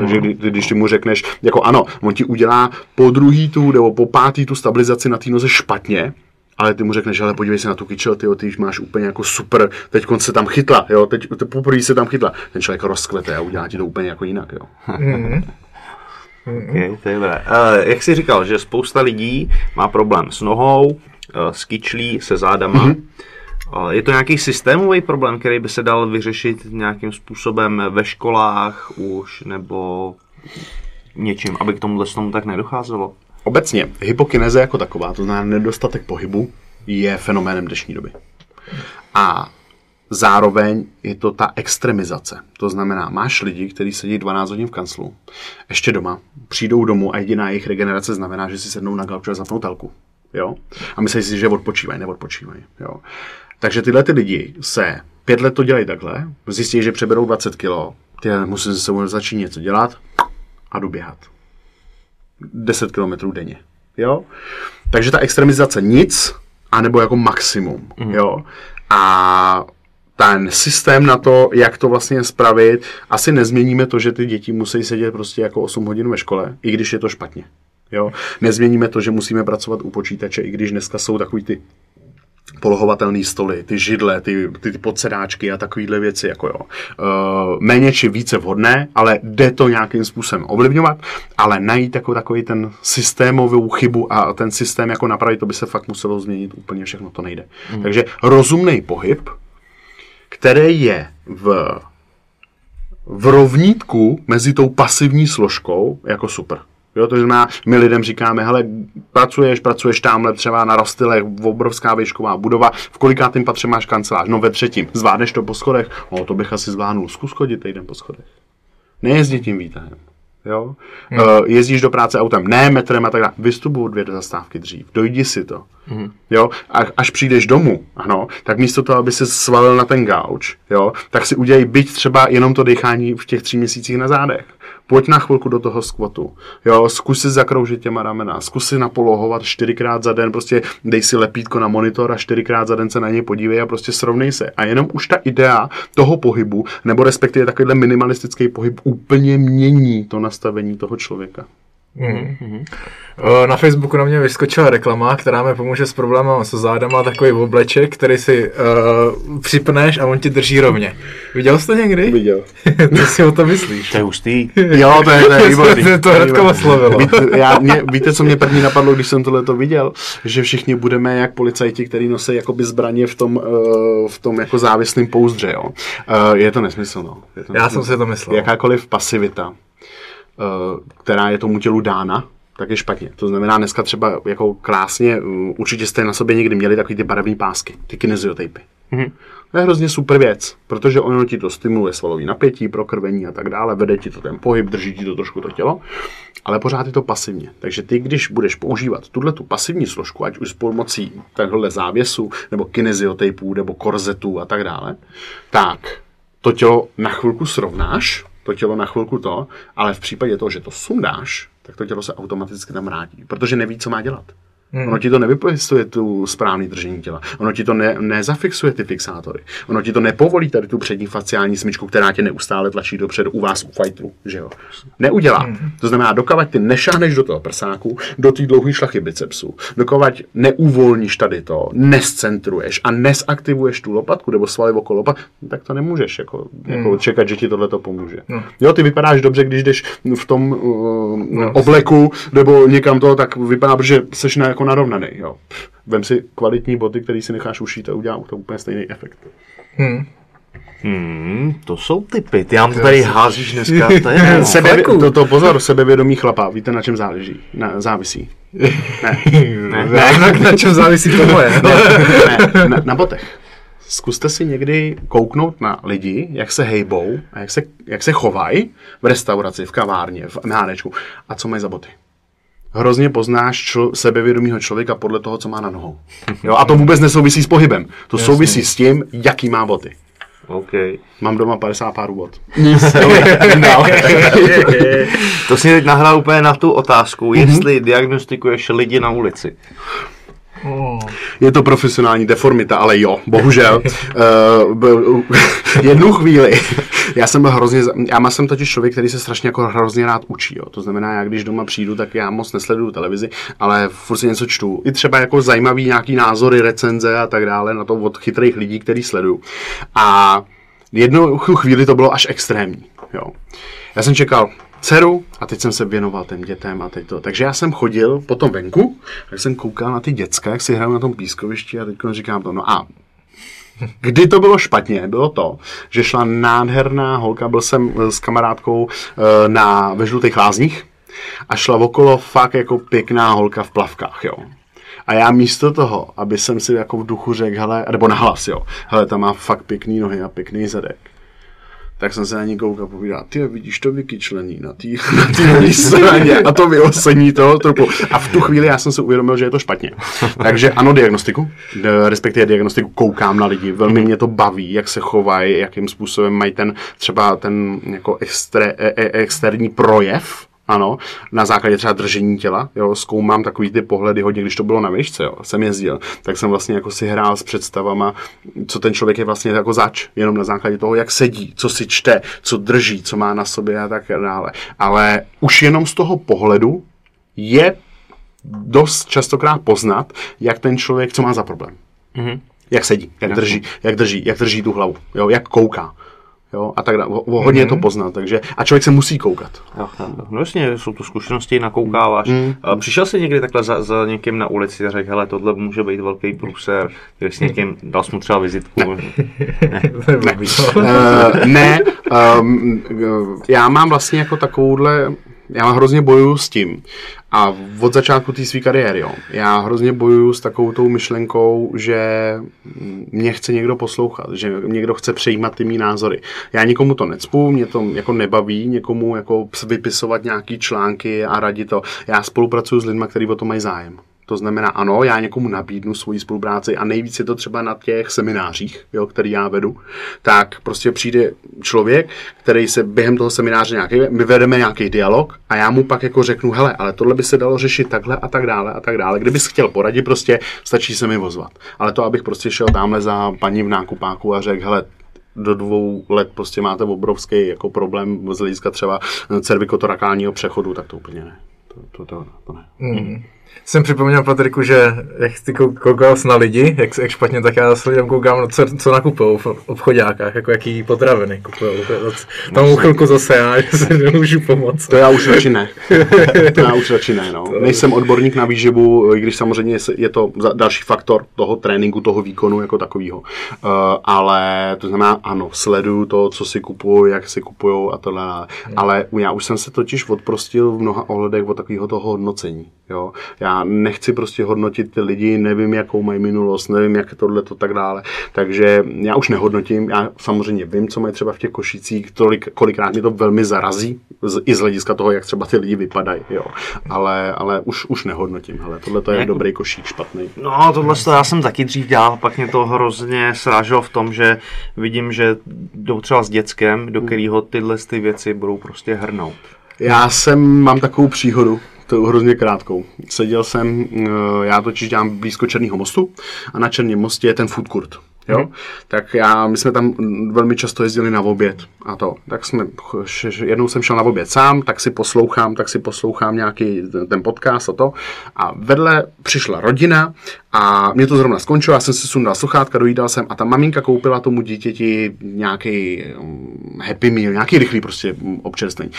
Takže kdy, kdy- když ty mu řekneš, jako ano, on ti udělá po druhý tu nebo po pátý tu stabilizaci na té noze špatně, ale ty mu řekneš, ale podívej se na tu kyčel, ty, ty už máš úplně jako super, teď se tam chytla, jo, teď teď poprvé se tam chytla. Ten člověk rozkvete a udělá ti to úplně jako jinak, jo. Okay, to je dobré. Uh, jak jsi říkal, že spousta lidí má problém s nohou, uh, s kyčlí, se zádama. Mhm. Mm-hmm. Je to nějaký systémový problém, který by se dal vyřešit nějakým způsobem ve školách už, nebo něčím, aby k tomuhle tomu tak nedocházelo? Obecně, hypokineze jako taková, to znamená nedostatek pohybu, je fenoménem dnešní doby. A zároveň je to ta extremizace. To znamená, máš lidi, kteří sedí 12 hodin v kanclu, ještě doma, přijdou domů a jediná jejich regenerace znamená, že si sednou na gauč a zapnou telku. Jo? A myslí si, že odpočívají, neodpočívají. Jo? Takže tyhle ty lidi se pět let to dělají takhle, zjistí, že přeberou 20 kg, ty musím se sebou začít něco dělat a jdu běhat. 10 km denně. Jo? Takže ta extremizace nic, anebo jako maximum. Mm. Jo? A ten systém na to, jak to vlastně spravit, asi nezměníme to, že ty děti musí sedět prostě jako 8 hodin ve škole, i když je to špatně. Jo? Nezměníme to, že musíme pracovat u počítače, i když dneska jsou takový ty polohovatelné stoly, ty židle, ty, ty, ty podsedáčky a takovéhle věci, jako jo. Uh, méně či více vhodné, ale jde to nějakým způsobem ovlivňovat, ale najít jako takový ten systémovou chybu a ten systém jako napravit, to by se fakt muselo změnit úplně všechno, to nejde. Mm. Takže rozumný pohyb, který je v, v rovnítku mezi tou pasivní složkou, jako super. Jo, to znamená, my lidem říkáme, hele, pracuješ, pracuješ tamhle třeba na rostylech, obrovská výšková budova, v kolikátým patře máš kancelář? No ve třetím. Zvládneš to po schodech? No to bych asi zvládnul. Zkus chodit týden po schodech. Nejezdit tím výtahem. Jo? Hmm. Uh, jezdíš do práce autem, ne metrem a tak dále. Vystupuju dvě zastávky dřív, dojdi si to. Hmm. Jo? A, až přijdeš domů, ano, tak místo toho, aby se svalil na ten gauč, jo, tak si udělej byť třeba jenom to dechání v těch tří měsících na zádech. Pojď na chvilku do toho skvotu. Jo, zkus si zakroužit těma ramena, zkus si napolohovat čtyřikrát za den, prostě dej si lepítko na monitor a čtyřikrát za den se na něj podívej a prostě srovnej se. A jenom už ta idea toho pohybu, nebo respektive takovýhle minimalistický pohyb úplně mění to nastavení toho člověka. Mm. Na Facebooku na mě vyskočila reklama, která mi pomůže s problémem se zádama, takový obleček, který si uh, připneš a on ti drží rovně. Viděl jsi to někdy? Viděl. Co si o to myslíš? To je hustý. Jo, to je, to je výborný. to, to hnedka oslovilo. Víte, já, mě, víte, co mě první napadlo, když jsem tohle to viděl? Že všichni budeme jak policajti, kteří nosí jakoby zbraně v tom, uh, v tom jako závislém pouzdře, jo. Uh, je to nesmysl, no. Je to Já nesmysl. jsem si to myslel. Jakákoliv pasivita, která je tomu tělu dána, tak je špatně. To znamená, dneska třeba jako krásně, uh, určitě jste na sobě někdy měli takový ty barevné pásky, ty kineziotejpy. Mm-hmm. To je hrozně super věc, protože ono ti to stimuluje svalový napětí, prokrvení a tak dále, vede ti to ten pohyb, drží ti to trošku to tělo, ale pořád je to pasivně. Takže ty, když budeš používat tuhle tu pasivní složku, ať už s pomocí takhle závěsu, nebo kineziotejpů, nebo korzetů a tak dále, tak to tělo na chvilku srovnáš, to tělo na chvilku to, ale v případě toho, že to sundáš, tak to tělo se automaticky tam vrátí, protože neví, co má dělat. Hmm. Ono ti to nevypojistuje tu správný držení těla. Ono ti to ne, nezafixuje ty fixátory. Ono ti to nepovolí tady tu přední faciální smyčku, která tě neustále tlačí dopředu u vás u fighterů, že jo. Neudělá. Hmm. To znamená, dokovat ty nešáhneš do toho prsáku, do té dlouhé šlachy bicepsu, dokovat neuvolníš tady to, nescentruješ a nesaktivuješ tu lopatku nebo svaly okolo lopat, tak to nemůžeš jako, jako čekat, že ti tohle to pomůže. No. Jo, ty vypadáš dobře, když jdeš v tom uh, no. obleku nebo někam to, tak vypadá, že jsi na, jako narovnaný. Jo. Vem si kvalitní boty, který si necháš ušít a udělá to úplně stejný efekt. Hmm, to jsou typy. Ty nám to tady házíš dneska. To je, no. Sebe, to, to pozor, sebevědomý chlapa, víte na čem záleží? Na, závisí. Ne, Ne, ne. Na čem závisí to moje? ne na, na botech. Zkuste si někdy kouknout na lidi, jak se hejbou a jak se, jak se chovají v restauraci, v kavárně, v MHDčku a co mají za boty. Hrozně poznáš čl- sebevědomýho člověka podle toho, co má na nohou. Jo, a to vůbec nesouvisí s pohybem. To Jasně. souvisí s tím, jaký má boty. OK. Mám doma 50 párů bot. To si teď nahrál úplně na tu otázku, jestli diagnostikuješ lidi na ulici. Je to profesionální deformita, ale jo, bohužel. Uh, jednu chvíli, já jsem byl hrozně, já jsem totiž člověk, který se strašně jako hrozně rád učí, jo. to znamená, já když doma přijdu, tak já moc nesleduju televizi, ale furt si něco čtu. I třeba jako zajímavý nějaký názory, recenze a tak dále na to od chytrých lidí, který sleduju. A jednu chvíli to bylo až extrémní, jo. Já jsem čekal dceru a teď jsem se věnoval těm dětem a teď to. Takže já jsem chodil potom venku, tak jsem koukal na ty děcka, jak si hrají na tom pískovišti a teď říkám to, no a Kdy to bylo špatně, bylo to, že šla nádherná holka, byl jsem s kamarádkou eh, na ve žlutých lázních a šla okolo fakt jako pěkná holka v plavkách, jo. A já místo toho, aby jsem si jako v duchu řekl, hele, nebo nahlas, jo, hele, ta má fakt pěkný nohy a pěkný zadek, tak jsem se na ní koukal a povídal, ty vidíš to vykyčlení na té na straně a to vyosení toho trupu. A v tu chvíli já jsem si uvědomil, že je to špatně. Takže ano, diagnostiku, respektive diagnostiku koukám na lidi, velmi mě to baví, jak se chovají, jakým způsobem mají ten třeba ten jako extre, e, e, externí projev, ano, na základě třeba držení těla, jo, zkoumám takový ty pohledy hodně, když to bylo na výšce, jo, jsem jezdil, tak jsem vlastně jako si hrál s představama, co ten člověk je vlastně jako zač, jenom na základě toho, jak sedí, co si čte, co drží, co má na sobě a tak dále. Ale už jenom z toho pohledu je dost častokrát poznat, jak ten člověk, co má za problém. Mm-hmm. Jak sedí, jak drží, jak drží, jak drží tu hlavu, jo, jak kouká. Jo, a tak dále. Hodně mm-hmm. to poznat, takže a člověk se musí koukat. Jo. No jasně, jsou to zkušenosti, nakoukáváš. Mm. Přišel jsi někdy takhle za, za někým na ulici a řekl, hele, tohle může být velký průser, když jsi někým, dal jsi mu třeba vizitku. Ne, uh, ne um, já mám vlastně jako takovouhle, já hrozně bojuju s tím. A od začátku té své kariéry, jo. Já hrozně bojuju s takovou tou myšlenkou, že mě chce někdo poslouchat, že někdo chce přejímat ty mý názory. Já nikomu to necpu, mě to jako nebaví, někomu jako vypisovat nějaký články a radit to. Já spolupracuju s lidmi, kteří o to mají zájem. To znamená, ano, já někomu nabídnu svoji spolupráci a nejvíc je to třeba na těch seminářích, jo, který já vedu, tak prostě přijde člověk, který se během toho semináře nějaký, my vedeme nějaký dialog a já mu pak jako řeknu, hele, ale tohle by se dalo řešit takhle a tak dále a tak dále. Kdybys chtěl poradit, prostě stačí se mi ozvat. Ale to, abych prostě šel tamhle za paní v nákupáku a řekl, hele, do dvou let prostě máte obrovský jako problém z hlediska třeba cervikotorakálního přechodu, tak to úplně ne. To, to, to, to ne. Hmm. Jsem připomněl Patriku, že jak ty koukal na lidi, jak, jak špatně, tak já s lidem koukám, co, co nakupují v obchodákách, jako jaký potraviny kupují. Tam chvilku zase já, že se nemůžu pomoct. To já už radši ne. To já už radši ne, no. Nejsem odborník na výživu, i když samozřejmě je to další faktor toho tréninku, toho výkonu jako takového. Uh, ale to znamená, ano, sleduju to, co si kupuju, jak si kupují a tohle. Ale já už jsem se totiž odprostil v mnoha ohledech od takového toho hodnocení. Jo? Já nechci prostě hodnotit ty lidi, nevím, jakou mají minulost, nevím, jak tohle to tak dále. Takže já už nehodnotím, já samozřejmě vím, co mají třeba v těch košicích, tolik, kolikrát mě to velmi zarazí, z, i z hlediska toho, jak třeba ty lidi vypadají, jo. Ale, ale už, už nehodnotím, hele, tohle to je jak... dobrý košík, špatný. No, tohle to já jsem taky dřív dělal, pak mě to hrozně sráželo v tom, že vidím, že jdou třeba s dětskem, do kterého tyhle ty věci budou prostě hrnout. Já jsem, mám takovou příhodu, to hrozně krátkou. Seděl jsem, eh, já totiž dělám blízko Černého mostu a na Černém mostě je ten food court. Jo? Hmm. Tak já, my jsme tam velmi často jezdili na oběd a to. Tak jsme, jednou jsem šel na oběd sám, tak si poslouchám, tak si poslouchám nějaký ten podcast a to. A vedle přišla rodina a mě to zrovna skončilo, já jsem si sundal sluchátka, dojídal jsem a ta maminka koupila tomu dítěti nějaký mm, happy meal, nějaký rychlý prostě občerstvení.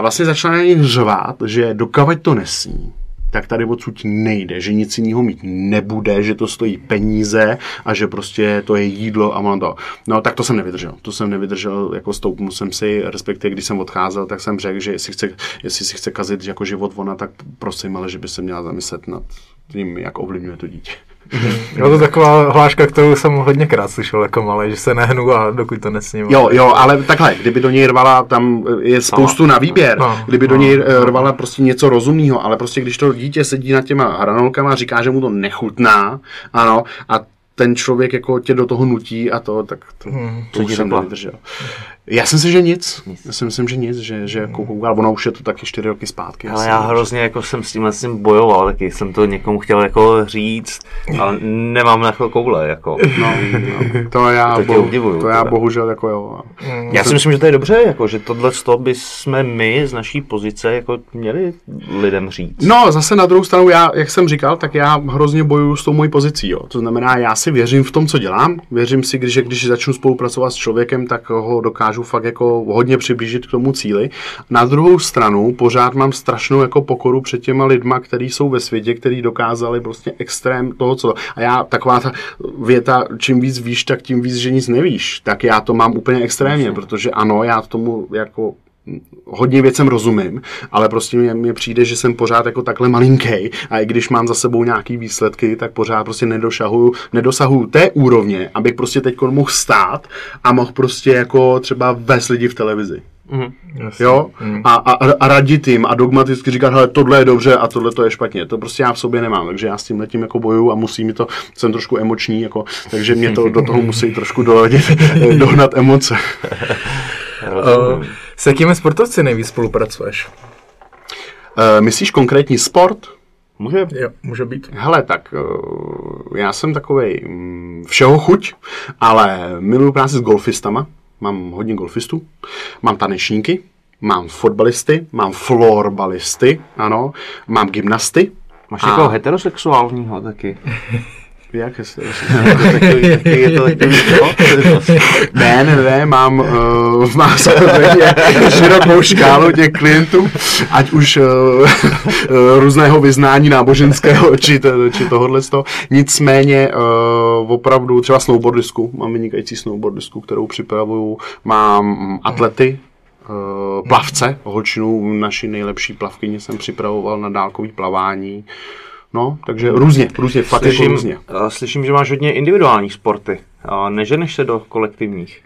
A vlastně začala na něj řvát, že dokavať to nesní, tak tady odsud nejde, že nic jiného mít nebude, že to stojí peníze a že prostě to je jídlo a ono to. No tak to jsem nevydržel. To jsem nevydržel, jako stoupnu jsem si, respektive když jsem odcházel, tak jsem řekl, že jestli, chce, jestli si chce kazit jako život ona, tak prosím, ale že by se měla zamyslet nad tím, jak ovlivňuje to dítě. Jo, to taková hláška, kterou jsem hodněkrát slyšel jako malý, že se nehnu a dokud to nesním. Jo, jo, ale takhle, kdyby do něj rvala, tam je spoustu na výběr, no, kdyby do no, něj no, rvala prostě něco rozumného, ale prostě když to dítě sedí nad těma hranolkama a říká, že mu to nechutná, ano, a ten člověk jako tě do toho nutí a to, tak to, hmm, to už jsem nevydržel. Já si myslím, že nic. nic. Já si myslím, že nic, že, že jako koukal, ono už je to taky čtyři roky zpátky. Ale já hrozně jako jsem s tímhle tím bojoval, taky jsem to někomu chtěl jako říct, ale nemám na to koule, jako. No, no, to já, to, bohu, udivuju, to já bohužel jako jo. Mm. Já si myslím, že to je dobře, jako, že tohle by jsme my z naší pozice jako měli lidem říct. No, zase na druhou stranu, já, jak jsem říkal, tak já hrozně bojuju s tou mojí pozicí, jo. To znamená, já si věřím v tom, co dělám, věřím si, když, když začnu spolupracovat s člověkem, tak ho dokážu dokážu fakt jako hodně přiblížit k tomu cíli. Na druhou stranu pořád mám strašnou jako pokoru před těma lidma, kteří jsou ve světě, kteří dokázali prostě extrém toho, co. A já taková ta věta, čím víc víš, tak tím víc, že nic nevíš. Tak já to mám úplně extrémně, protože ano, já tomu jako hodně věcem rozumím, ale prostě mně, mně přijde, že jsem pořád jako takhle malinký a i když mám za sebou nějaký výsledky, tak pořád prostě nedosahuju, nedosahuju té úrovně, abych prostě teď mohl stát a mohl prostě jako třeba vést lidi v televizi. Mm, jo? Mm. A, a, a radit jim a dogmaticky říkat, hele, tohle je dobře a tohle to je špatně. To prostě já v sobě nemám, takže já s tím letím jako bojuju a musí mi to, jsem trošku emoční, jako, takže mě to do toho musí trošku doladit, dohnat emoce. Uh, s jakými sportovci nejvíc spolupracuješ? Uh, myslíš konkrétní sport? Může? Jo, může být. Hele, tak uh, já jsem takový um, všeho chuť, ale miluju práci s golfistama. Mám hodně golfistů. Mám tanečníky, mám fotbalisty, mám florbalisty, ano, mám gymnasty. Máš a... heterosexuálního taky. Jak je je to takový Ne, ne, ne, mám, uh, mám samozřejmě širokou škálu těch klientů, ať už uh, uh, různého vyznání náboženského, či, či tohohle toho. Nicméně uh, opravdu třeba snowboardisku, mám vynikající snowboardisku, kterou připravuju, mám atlety, plavce, holčinu, naši nejlepší plavkyně jsem připravoval na dálkový plavání, No, takže různě, různě, fakt slyším, jako různě. Slyším, že máš hodně individuálních sporty. Neženeš se do kolektivních?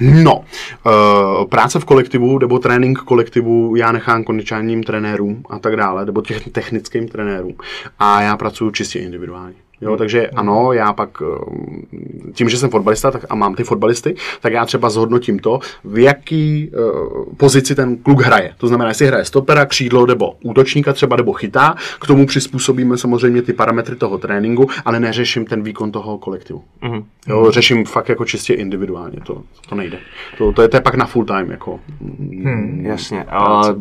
No, uh, práce v kolektivu nebo trénink kolektivu já nechám kondičálním trenérům a tak dále, nebo těch technickým trenérům. A já pracuji čistě individuálně. Jo, takže ano, já pak eh, tím, že jsem fotbalista tak, a mám ty fotbalisty, tak já třeba zhodnotím to, v jaký uh, pozici ten kluk hraje. To znamená, jestli hraje stopera, křídlo nebo útočníka třeba nebo chytá, k tomu přizpůsobíme samozřejmě ty parametry toho tréninku, ale neřeším ten výkon toho kolektivu. Mm-hmm. Jo, řeším fakt jako čistě individuálně, to, to nejde. To, to, je, to je pak na full time. Jako, hmm, jasně, ale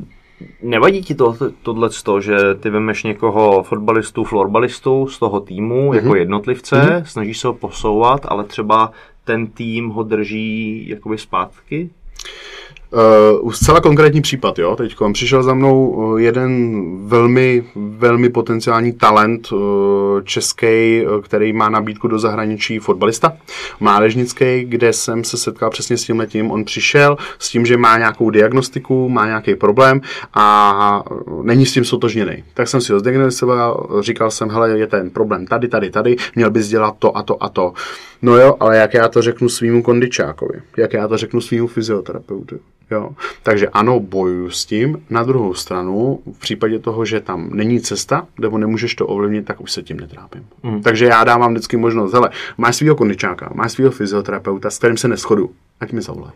nevadí ti to, tohle, že ty vemeš někoho fotbalistu, florbalistu z toho týmu mm-hmm. jako jednotlivce, mm-hmm. snažíš se ho posouvat, ale třeba ten tým ho drží jakoby zpátky? Uh, zcela konkrétní případ, jo, teď přišel za mnou eh, jeden velmi, velmi potenciální talent uh, český, který má nabídku do zahraničí fotbalista, mládežnický, kde jsem se setkal přesně s tím letím. On přišel s tím, že má nějakou diagnostiku, má nějaký problém a není s tím sotožněný. Tak jsem si ho zdiagnosticoval, říkal jsem, hele, je ten problém tady, tady, tady, měl bys dělat to a to a to. No jo, ale jak já to řeknu svýmu kondičákovi, jak já to řeknu svýmu fyzioterapeutu. Jo. Takže ano, bojuju s tím. Na druhou stranu, v případě toho, že tam není cesta, nebo nemůžeš to ovlivnit, tak už se tím netrápím. Mm. Takže já dávám vždycky možnost, hele, máš svého kondičáka, máš svého fyzioterapeuta, s kterým se neschodu, ať mi zavolej.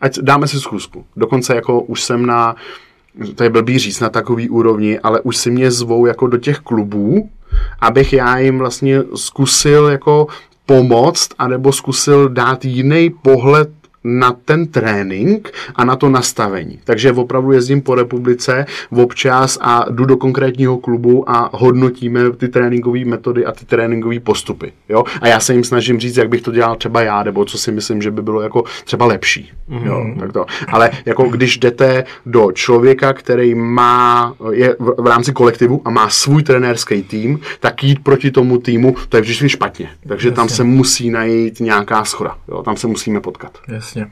Ať dáme si schůzku. Dokonce jako už jsem na, to je blbý říct, na takový úrovni, ale už si mě zvou jako do těch klubů, abych já jim vlastně zkusil jako pomoct, anebo zkusil dát jiný pohled na ten trénink a na to nastavení. Takže opravdu jezdím po republice občas a jdu do konkrétního klubu a hodnotíme ty tréninkové metody a ty tréninkové postupy. Jo? A já se jim snažím říct, jak bych to dělal třeba já, nebo co si myslím, že by bylo jako třeba lepší. Mm-hmm. Jo? Mhm. Tak to. Ale jako když jdete do člověka, který má, je v, v rámci kolektivu a má svůj trenérský tým, tak jít proti tomu týmu, to je vždycky špatně. Takže Jasně. tam se musí najít nějaká schoda. Jo? Tam se musíme potkat. Jasně. Jasně.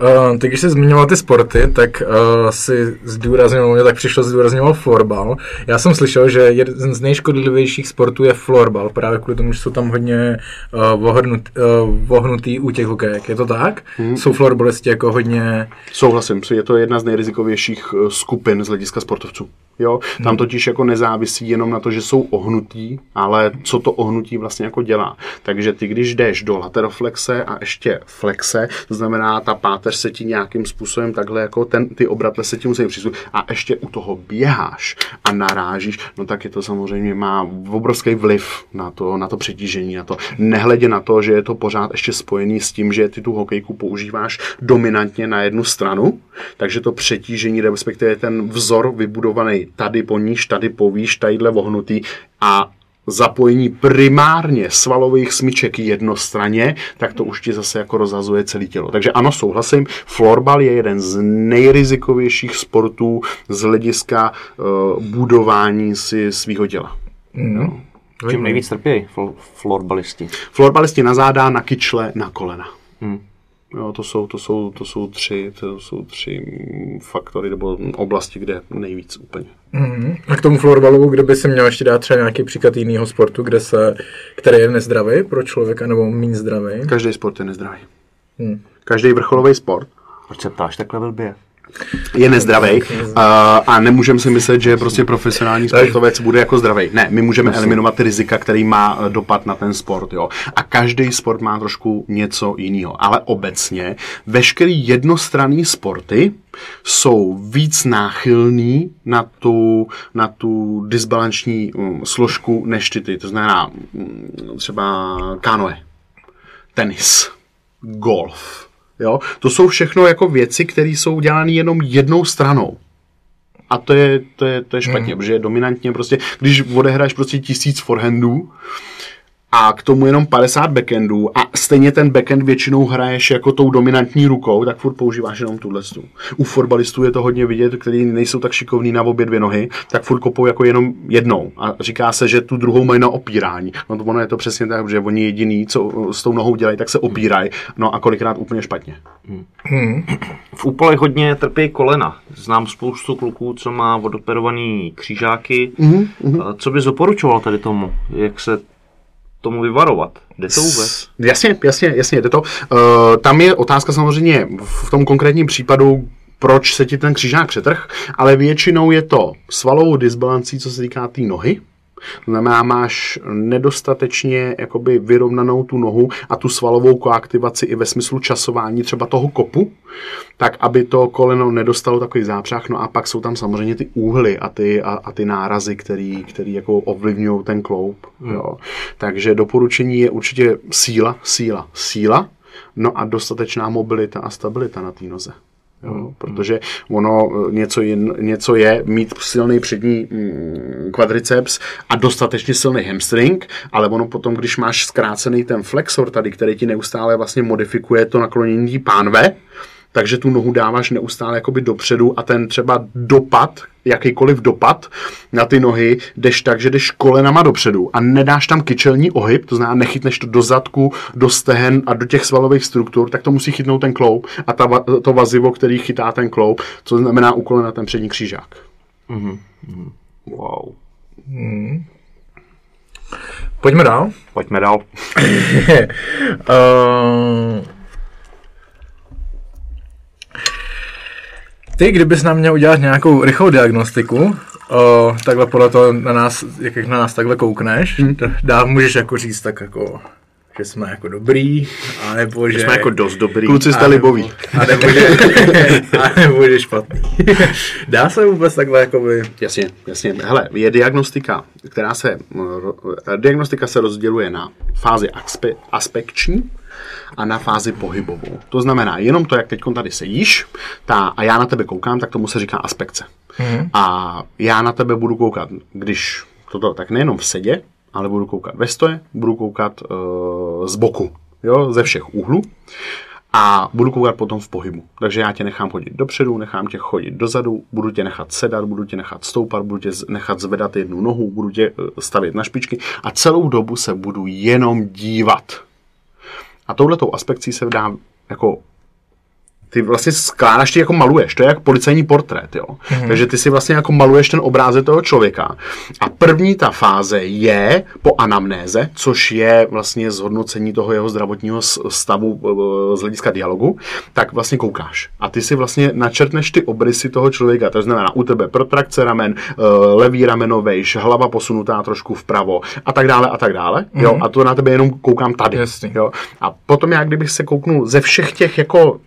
Uh, ty, když jsi zmiňoval ty sporty, tak uh, si zdůraznil, mě tak přišlo zdůrazňoval florbal. Já jsem slyšel, že jeden z nejškodlivějších sportů je florbal, právě kvůli tomu, že jsou tam hodně uh, vohrnut, uh, vohnutý u těch hokejek. Je to tak? Hmm. Jsou florbalisti jako hodně... Souhlasím, je to jedna z nejrizikovějších skupin z hlediska sportovců. Jo? Tam hmm. totiž jako nezávisí jenom na to, že jsou ohnutí, ale co to ohnutí vlastně jako dělá. Takže ty, když jdeš do lateroflexe a ještě flexe, to znamená, ta páteř se ti nějakým způsobem takhle jako ten, ty obratle se ti musí přizvat a ještě u toho běháš a narážíš, no tak je to samozřejmě má obrovský vliv na to, na to přetížení, na to. Nehledě na to, že je to pořád ještě spojený s tím, že ty tu hokejku používáš dominantně na jednu stranu, takže to přetížení, respektive ten vzor vybudovaný tady poníž, tady povíš, tadyhle vohnutý a zapojení primárně svalových smyček jednostranně, tak to už ti zase jako rozhazuje celé tělo. Takže ano, souhlasím, florbal je jeden z nejrizikovějších sportů z hlediska uh, budování si svého těla. Mm. No. Čím nejvíc trpějí florbalisti? Florbalisti na záda, na kyčle, na kolena. Hmm. Jo, to jsou, to jsou, to jsou tři, to jsou tři faktory nebo oblasti, kde nejvíc úplně. Mm-hmm. A k tomu florbalu, kde by se měl ještě dát třeba nějaký příklad jiného sportu, kde se, který je nezdravý pro člověka nebo méně zdravý? Každý sport je nezdravý. Hmm. Každý vrcholový sport. Proč se ptáš takhle blbě? Je nezdravý a, a nemůžeme si myslet, že prostě profesionální sportovec bude jako zdravý. Ne, my můžeme eliminovat rizika, který má eh, dopad na ten sport. Jo. A každý sport má trošku něco jiného. Ale obecně veškerý jednostranný sporty jsou víc náchylný na tu, na tu disbalanční um, složku než ty, ty. To znamená um, třeba kanoe, tenis, golf, Jo? To jsou všechno jako věci, které jsou dělané jenom jednou stranou. A to je, to je, to je špatně, mm. protože dominantně prostě, když odehraješ prostě tisíc forehandů, a k tomu jenom 50 backendů a stejně ten backend většinou hraješ jako tou dominantní rukou, tak furt používáš jenom tuhle. U fotbalistů je to hodně vidět, kteří nejsou tak šikovní na obě dvě nohy, tak furt kopou jako jenom jednou. A říká se, že tu druhou mají na opírání. No to ono je to přesně tak, že oni jediný, co s tou nohou dělají, tak se opírají. No a kolikrát úplně špatně. Hmm. V úpolech hodně trpí kolena. Znám spoustu kluků, co má vodoperovaný křížáky. Hmm. Co bys doporučoval tady tomu? Jak se tomu vyvarovat. Jde to vůbec? Jasně, jasně, jasně, jde to. Uh, tam je otázka samozřejmě v tom konkrétním případu, proč se ti ten křižák přetrh, ale většinou je to svalovou disbalancí, co se týká té tý nohy, to znamená, máš nedostatečně jakoby vyrovnanou tu nohu a tu svalovou koaktivaci i ve smyslu časování třeba toho kopu, tak aby to koleno nedostalo takový zápřah. No a pak jsou tam samozřejmě ty úhly a ty, a, a ty nárazy, který, který jako ovlivňují ten kloup. Jo. Takže doporučení je určitě síla, síla, síla, no a dostatečná mobilita a stabilita na té noze. Jo, protože ono eh, něco, jen, něco je mít silný přední mm, kvadriceps a dostatečně silný hamstring, ale ono potom, když máš zkrácený ten flexor tady, který ti neustále vlastně modifikuje to naklonění pánve, takže tu nohu dáváš neustále jakoby dopředu a ten třeba dopad, jakýkoliv dopad na ty nohy, jdeš tak, že jdeš kolenama dopředu a nedáš tam kyčelní ohyb, to znamená nechytneš to do zadku, do stehen a do těch svalových struktur, tak to musí chytnout ten kloup a ta, to vazivo, který chytá ten kloup, co znamená u kolena ten přední křížák. Mm-hmm. Wow. Hmm. Pojďme dál. Pojďme dál. uh, Ty, kdybys nám měl udělat nějakou rychlou diagnostiku, o, takhle podle toho na nás, jak na nás takhle koukneš, hmm. dá, můžeš jako říct tak jako že jsme jako dobrý, anebo že... Jsme jako dost dobrý. Kluci jste liboví. A nebo že, a nebo že špatný. Dá se vůbec takhle jakoby... Jasně, jasně. Hele, je diagnostika, která se... Diagnostika se rozděluje na fázi aspe, aspekční, a na fázi pohybovou. To znamená, jenom to, jak teď tady sedíš ta, a já na tebe koukám, tak tomu se říká aspekce. Mm-hmm. A já na tebe budu koukat, když toto, tak nejenom v sedě, ale budu koukat ve stoje, budu koukat uh, z boku, jo, ze všech úhlů a budu koukat potom v pohybu. Takže já tě nechám chodit dopředu, nechám tě chodit dozadu, budu tě nechat sedat, budu tě nechat stoupat, budu tě nechat zvedat jednu nohu, budu tě eh, stavět na špičky a celou dobu se budu jenom dívat. A touhletou aspekcí se dá jako ty vlastně skládáš, ty jako maluješ, to je jako policejní portrét, jo. Mm-hmm. Takže ty si vlastně jako maluješ ten obrázek toho člověka. A první ta fáze je po anamnéze, což je vlastně zhodnocení toho jeho zdravotního stavu z hlediska dialogu, tak vlastně koukáš. A ty si vlastně načrtneš ty obrysy toho člověka, to znamená u tebe protrakce ramen, e, levý rameno vejš, hlava posunutá trošku vpravo a tak dále a tak dále. Mm-hmm. Jo, a to na tebe jenom koukám tady. Jasný. Jo. A potom já, kdybych se kouknul ze všech těch jako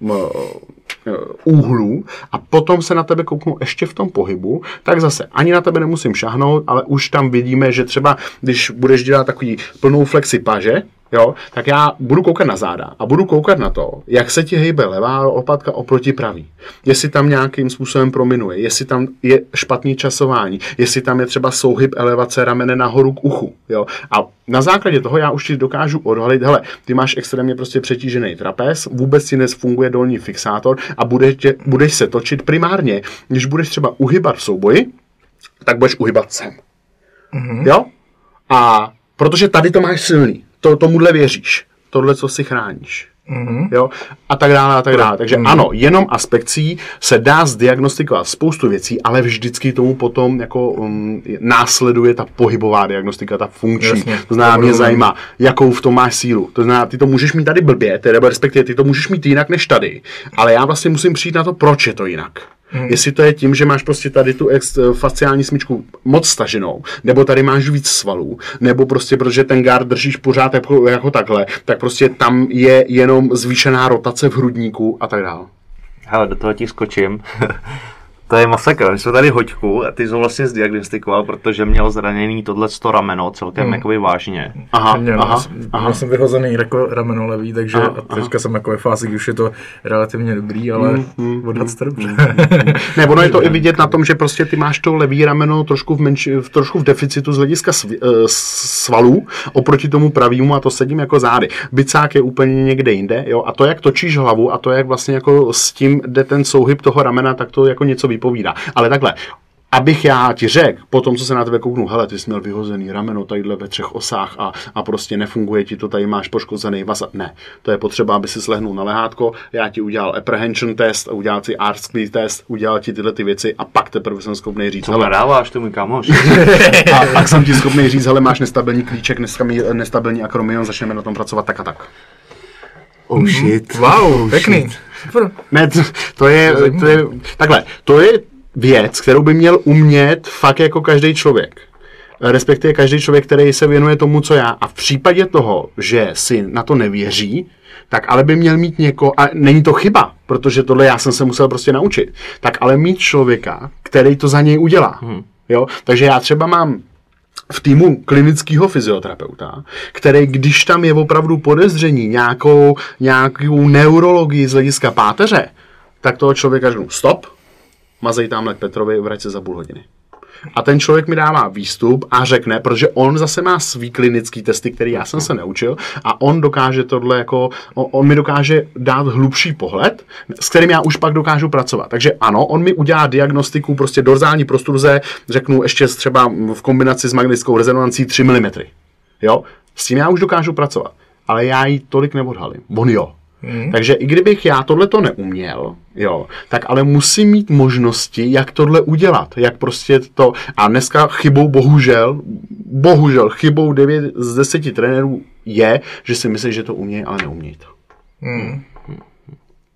úhlů a potom se na tebe kouknu ještě v tom pohybu, tak zase ani na tebe nemusím šahnout, ale už tam vidíme, že třeba když budeš dělat takový plnou flexi paže, jo, tak já budu koukat na záda a budu koukat na to, jak se ti hejbe levá lopatka oproti pravý. Jestli tam nějakým způsobem prominuje, jestli tam je špatný časování, jestli tam je třeba souhyb elevace ramene nahoru k uchu. Jo. A na základě toho já už ti dokážu odhalit, hele, ty máš extrémně prostě přetížený trapez, vůbec ti nefunguje dolní fixátor a budeš, tě, budeš se točit primárně, když budeš třeba uhybat v souboji, tak budeš uhybat sem. Mm-hmm. Jo? A protože tady to máš silný, to, tomuhle věříš, tohle, co si chráníš. Mm-hmm. Jo? A tak dále, a tak dále. Takže mm-hmm. ano, jenom aspekcí se dá zdiagnostikovat spoustu věcí, ale vždycky tomu potom jako um, následuje ta pohybová diagnostika, ta funkční. Jasně, to znamená, mě zajímá, jakou v tom máš sílu. To znamená, ty to můžeš mít tady blbě, tedy respektive ty to můžeš mít jinak než tady, ale já vlastně musím přijít na to, proč je to jinak. Hmm. Jestli to je tím, že máš prostě tady tu ex, eh, fasciální smyčku moc staženou, nebo tady máš víc svalů, nebo prostě protože ten gard držíš pořád jako, jako takhle, tak prostě tam je jenom zvýšená rotace v hrudníku a tak dále. Hele, do toho ti skočím. To je masakr. My jsme tady hoďku a ty jsi ho vlastně zdiagnostikoval, protože měl zraněný tohle to rameno celkem hmm. jakoby vážně. Aha, měl, aha, aha. Měl jsem vyhozený jako rameno levý, takže aha, a teďka aha. jsem jako ve fázi, když je to relativně dobrý, ale hmm, hmm, odhad jste dobře. Hmm, hmm. ne, ono je to i vidět na tom, že prostě ty máš to levý rameno trošku v, menši, v, trošku v deficitu z hlediska sv, uh, svalů oproti tomu pravému a to sedím jako zády. Bicák je úplně někde jinde, jo, a to, jak točíš hlavu a to, jak vlastně jako s tím jde ten souhyb toho ramena, tak to jako něco vypovídá. Ale takhle, abych já ti řekl, po tom, co se na tebe kouknu, hele, ty jsi měl vyhozený rameno tadyhle ve třech osách a, a prostě nefunguje ti to, tady máš poškozený vas. Ne, to je potřeba, aby si slehnul na lehátko, já ti udělal apprehension test, udělal si ARSCLI test, udělal ti tyhle ty věci a pak teprve jsem schopný říct. Co hele, dáváš, to můj kamoš. a pak jsem ti schopný říct, hele, máš nestabilní klíček, nestabilní akromion, začneme na tom pracovat tak a tak. Oh shit. Wow, oh, pěkný. Shit. Ne, to, to, je, to je, takhle, to je věc, kterou by měl umět fakt jako každý člověk. Respektive každý člověk, který se věnuje tomu, co já. A v případě toho, že si na to nevěří, tak ale by měl mít někoho, a není to chyba, protože tohle já jsem se musel prostě naučit, tak ale mít člověka, který to za něj udělá. Hmm. Jo? Takže já třeba mám v týmu klinického fyzioterapeuta, který, když tam je opravdu podezření nějakou, nějakou neurologii z hlediska páteře, tak toho člověka řeknu stop, mazej tamhle k Petrovi, vrať se za půl hodiny. A ten člověk mi dává výstup a řekne, protože on zase má svý klinický testy, který já jsem se neučil, a on dokáže tohle jako, on, on mi dokáže dát hlubší pohled, s kterým já už pak dokážu pracovat. Takže ano, on mi udělá diagnostiku prostě dorzální prostruze, řeknu ještě třeba v kombinaci s magnetickou rezonancí 3 mm. Jo, s tím já už dokážu pracovat, ale já ji tolik neodhalím. On jo. Hmm. Takže i kdybych já tohle to neuměl, jo, tak ale musím mít možnosti, jak tohle udělat, jak prostě to, a dneska chybou bohužel, bohužel chybou 9 z 10 trenérů je, že si myslí, že to umějí, ale neumějí to. Hmm.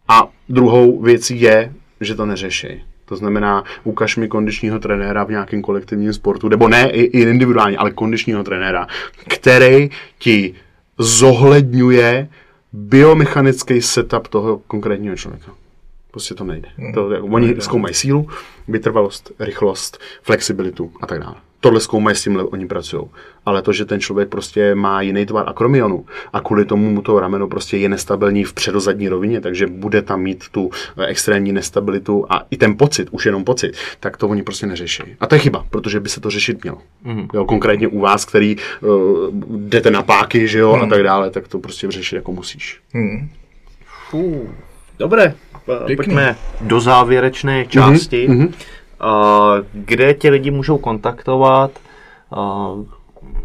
A druhou věcí je, že to neřeší. To znamená, ukaž mi kondičního trenéra v nějakém kolektivním sportu, nebo ne i, i individuálně, ale kondičního trenéra, který ti zohledňuje biomechanický setup toho konkrétního člověka. Prostě to nejde. To, jako, oni zkoumají sílu, vytrvalost, rychlost, flexibilitu a tak dále. Tohle zkoumají, s tímhle oni pracují. Ale to, že ten člověk prostě má jiný tvar akromionu a kvůli tomu mu to rameno prostě je nestabilní v předozadní rovině, takže bude tam mít tu eh, extrémní nestabilitu a i ten pocit, už jenom pocit, tak to oni prostě neřeší. A to je chyba, protože by se to řešit mělo. Mm. Jo, konkrétně u vás, který uh, jdete na páky, že jo, mm. a tak dále, tak to prostě řešit jako musíš. Mm. Fů, dobré. Pěkný. Pojďme do závěrečné části. Mm-hmm. Uh, kde ti lidi můžou kontaktovat? Uh,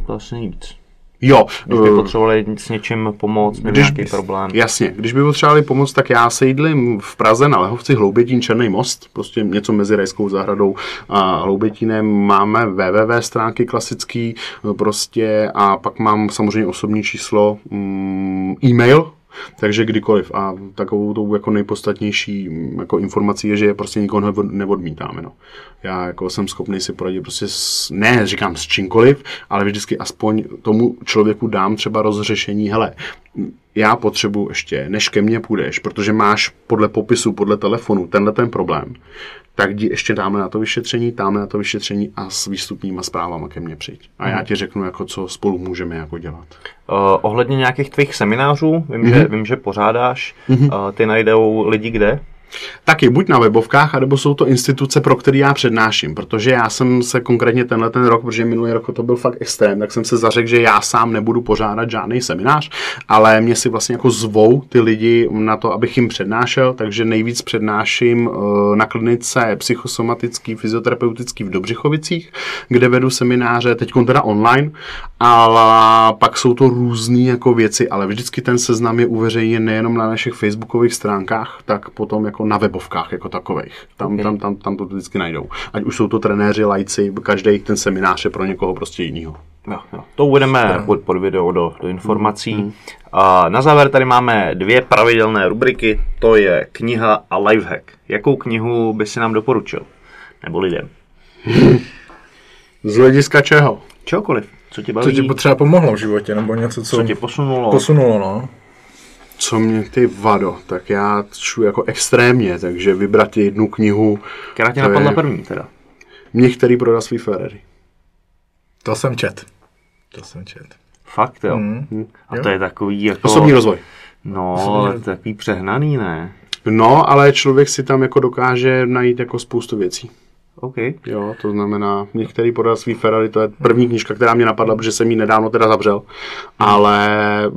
vlastně nic. Jo. Když by potřebovali s něčím pomoct, nebo nějaký problém. Jasně, když by potřebovali pomoc, tak já sídlím v Praze na Lehovci Hloubětín Černý most, prostě něco mezi Rajskou zahradou a Hloubětínem. Máme www stránky klasický prostě a pak mám samozřejmě osobní číslo, mm, e-mail, takže kdykoliv. A takovou tou jako nejpodstatnější mm, jako informací je, že prostě nikoho neodmítáme. No. Já jako jsem schopný si poradit prostě s, ne říkám s čímkoliv, ale vždycky aspoň tomu člověku dám třeba rozřešení, hele, já potřebuji ještě, než ke mně půjdeš, protože máš podle popisu, podle telefonu tenhle ten problém, tak jdi ještě dáme na to vyšetření, dáme na to vyšetření a s výstupníma zprávama ke mně přijď. A já mhm. ti řeknu, jako co spolu můžeme jako dělat. Uh, ohledně nějakých tvých seminářů, vím, mm-hmm. že, vím že pořádáš, mm-hmm. uh, ty najdou lidi kde? Taky buď na webovkách, anebo jsou to instituce, pro které já přednáším, protože já jsem se konkrétně tenhle ten rok, protože minulý rok to byl fakt extrém, tak jsem se zařekl, že já sám nebudu pořádat žádný seminář, ale mě si vlastně jako zvou ty lidi na to, abych jim přednášel, takže nejvíc přednáším eh, na klinice psychosomatický, fyzioterapeutický v Dobřichovicích, kde vedu semináře, teď teda online, ale pak jsou to různé jako věci, ale vždycky ten seznam je uveřejněn nejenom na našich facebookových stránkách, tak potom jako na webovkách jako takových. Tam, okay. tam, tam, tam to vždycky najdou. Ať už jsou to trenéři, lajci, každý ten seminář je pro někoho prostě jinýho. Jo, jo. To uvedeme pod, pod video do, do informací. Mm. A na závěr tady máme dvě pravidelné rubriky, to je kniha a lifehack. Jakou knihu by si nám doporučil? Nebo lidem? Z hlediska čeho? Čokoliv. Co ti baví? Co ti třeba pomohlo v životě, nebo něco, co, co tě posunulo? Posunulo, no. Co mě ty vado, tak já čtu jako extrémně, takže vybrat jednu knihu. Která tě napadla je... první teda? Mě, který prodal svý Ferrari. To jsem čet. To jsem čet. Fakt jo? Mm. A jo. to je takový jako... Osobní rozvoj. No, Osobní... takový přehnaný, ne? No, ale člověk si tam jako dokáže najít jako spoustu věcí. OK. Jo, to znamená, některý svý Ferrari, to je první knižka, která mě napadla, protože jsem ji nedávno teda zavřel, ale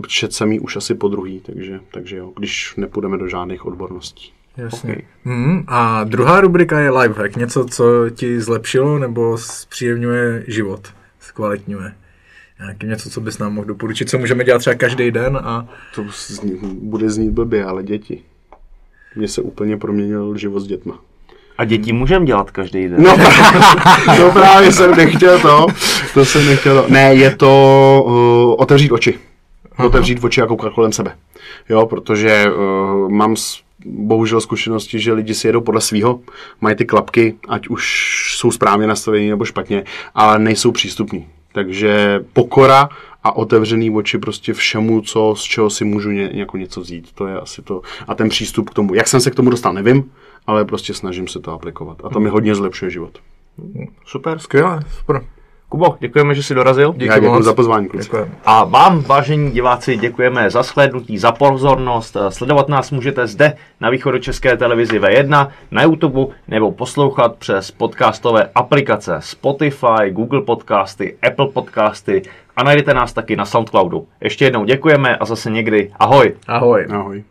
čet jsem ji už asi po druhý, takže, takže jo, když nepůjdeme do žádných odborností. Jasně. Okay. Mm, a druhá rubrika je lifehack, něco, co ti zlepšilo nebo zpříjemňuje život, zkvalitňuje. Nějaký něco, co bys nám mohl doporučit, co můžeme dělat třeba každý den a... To zní, bude znít blbě, ale děti. Mně se úplně proměnil život s dětma. A děti můžeme dělat každý den. No, to právě jsem nechtěl to. To jsem nechtěl to. Ne, je to uh, otevřít oči. Aha. Otevřít oči a koukat kolem sebe. Jo, protože uh, mám bohužel zkušenosti, že lidi si jedou podle svého, mají ty klapky, ať už jsou správně nastavení nebo špatně, ale nejsou přístupní. Takže pokora a otevřený oči prostě všemu, co, z čeho si můžu ně, jako něco vzít. To je asi to. A ten přístup k tomu. Jak jsem se k tomu dostal, nevím, ale prostě snažím se to aplikovat. A to mi hodně zlepšuje život. Super. Skvělé, super. Kubo, děkujeme, že jsi dorazil. Já děkuji za pozvání, kluci. A vám, vážení diváci, děkujeme za shlédnutí, za pozornost. Sledovat nás můžete zde na východočeské televizi V1, na YouTube nebo poslouchat přes podcastové aplikace Spotify, Google Podcasty, Apple Podcasty a najdete nás taky na Soundcloudu. Ještě jednou děkujeme a zase někdy ahoj. Ahoj. Ahoj.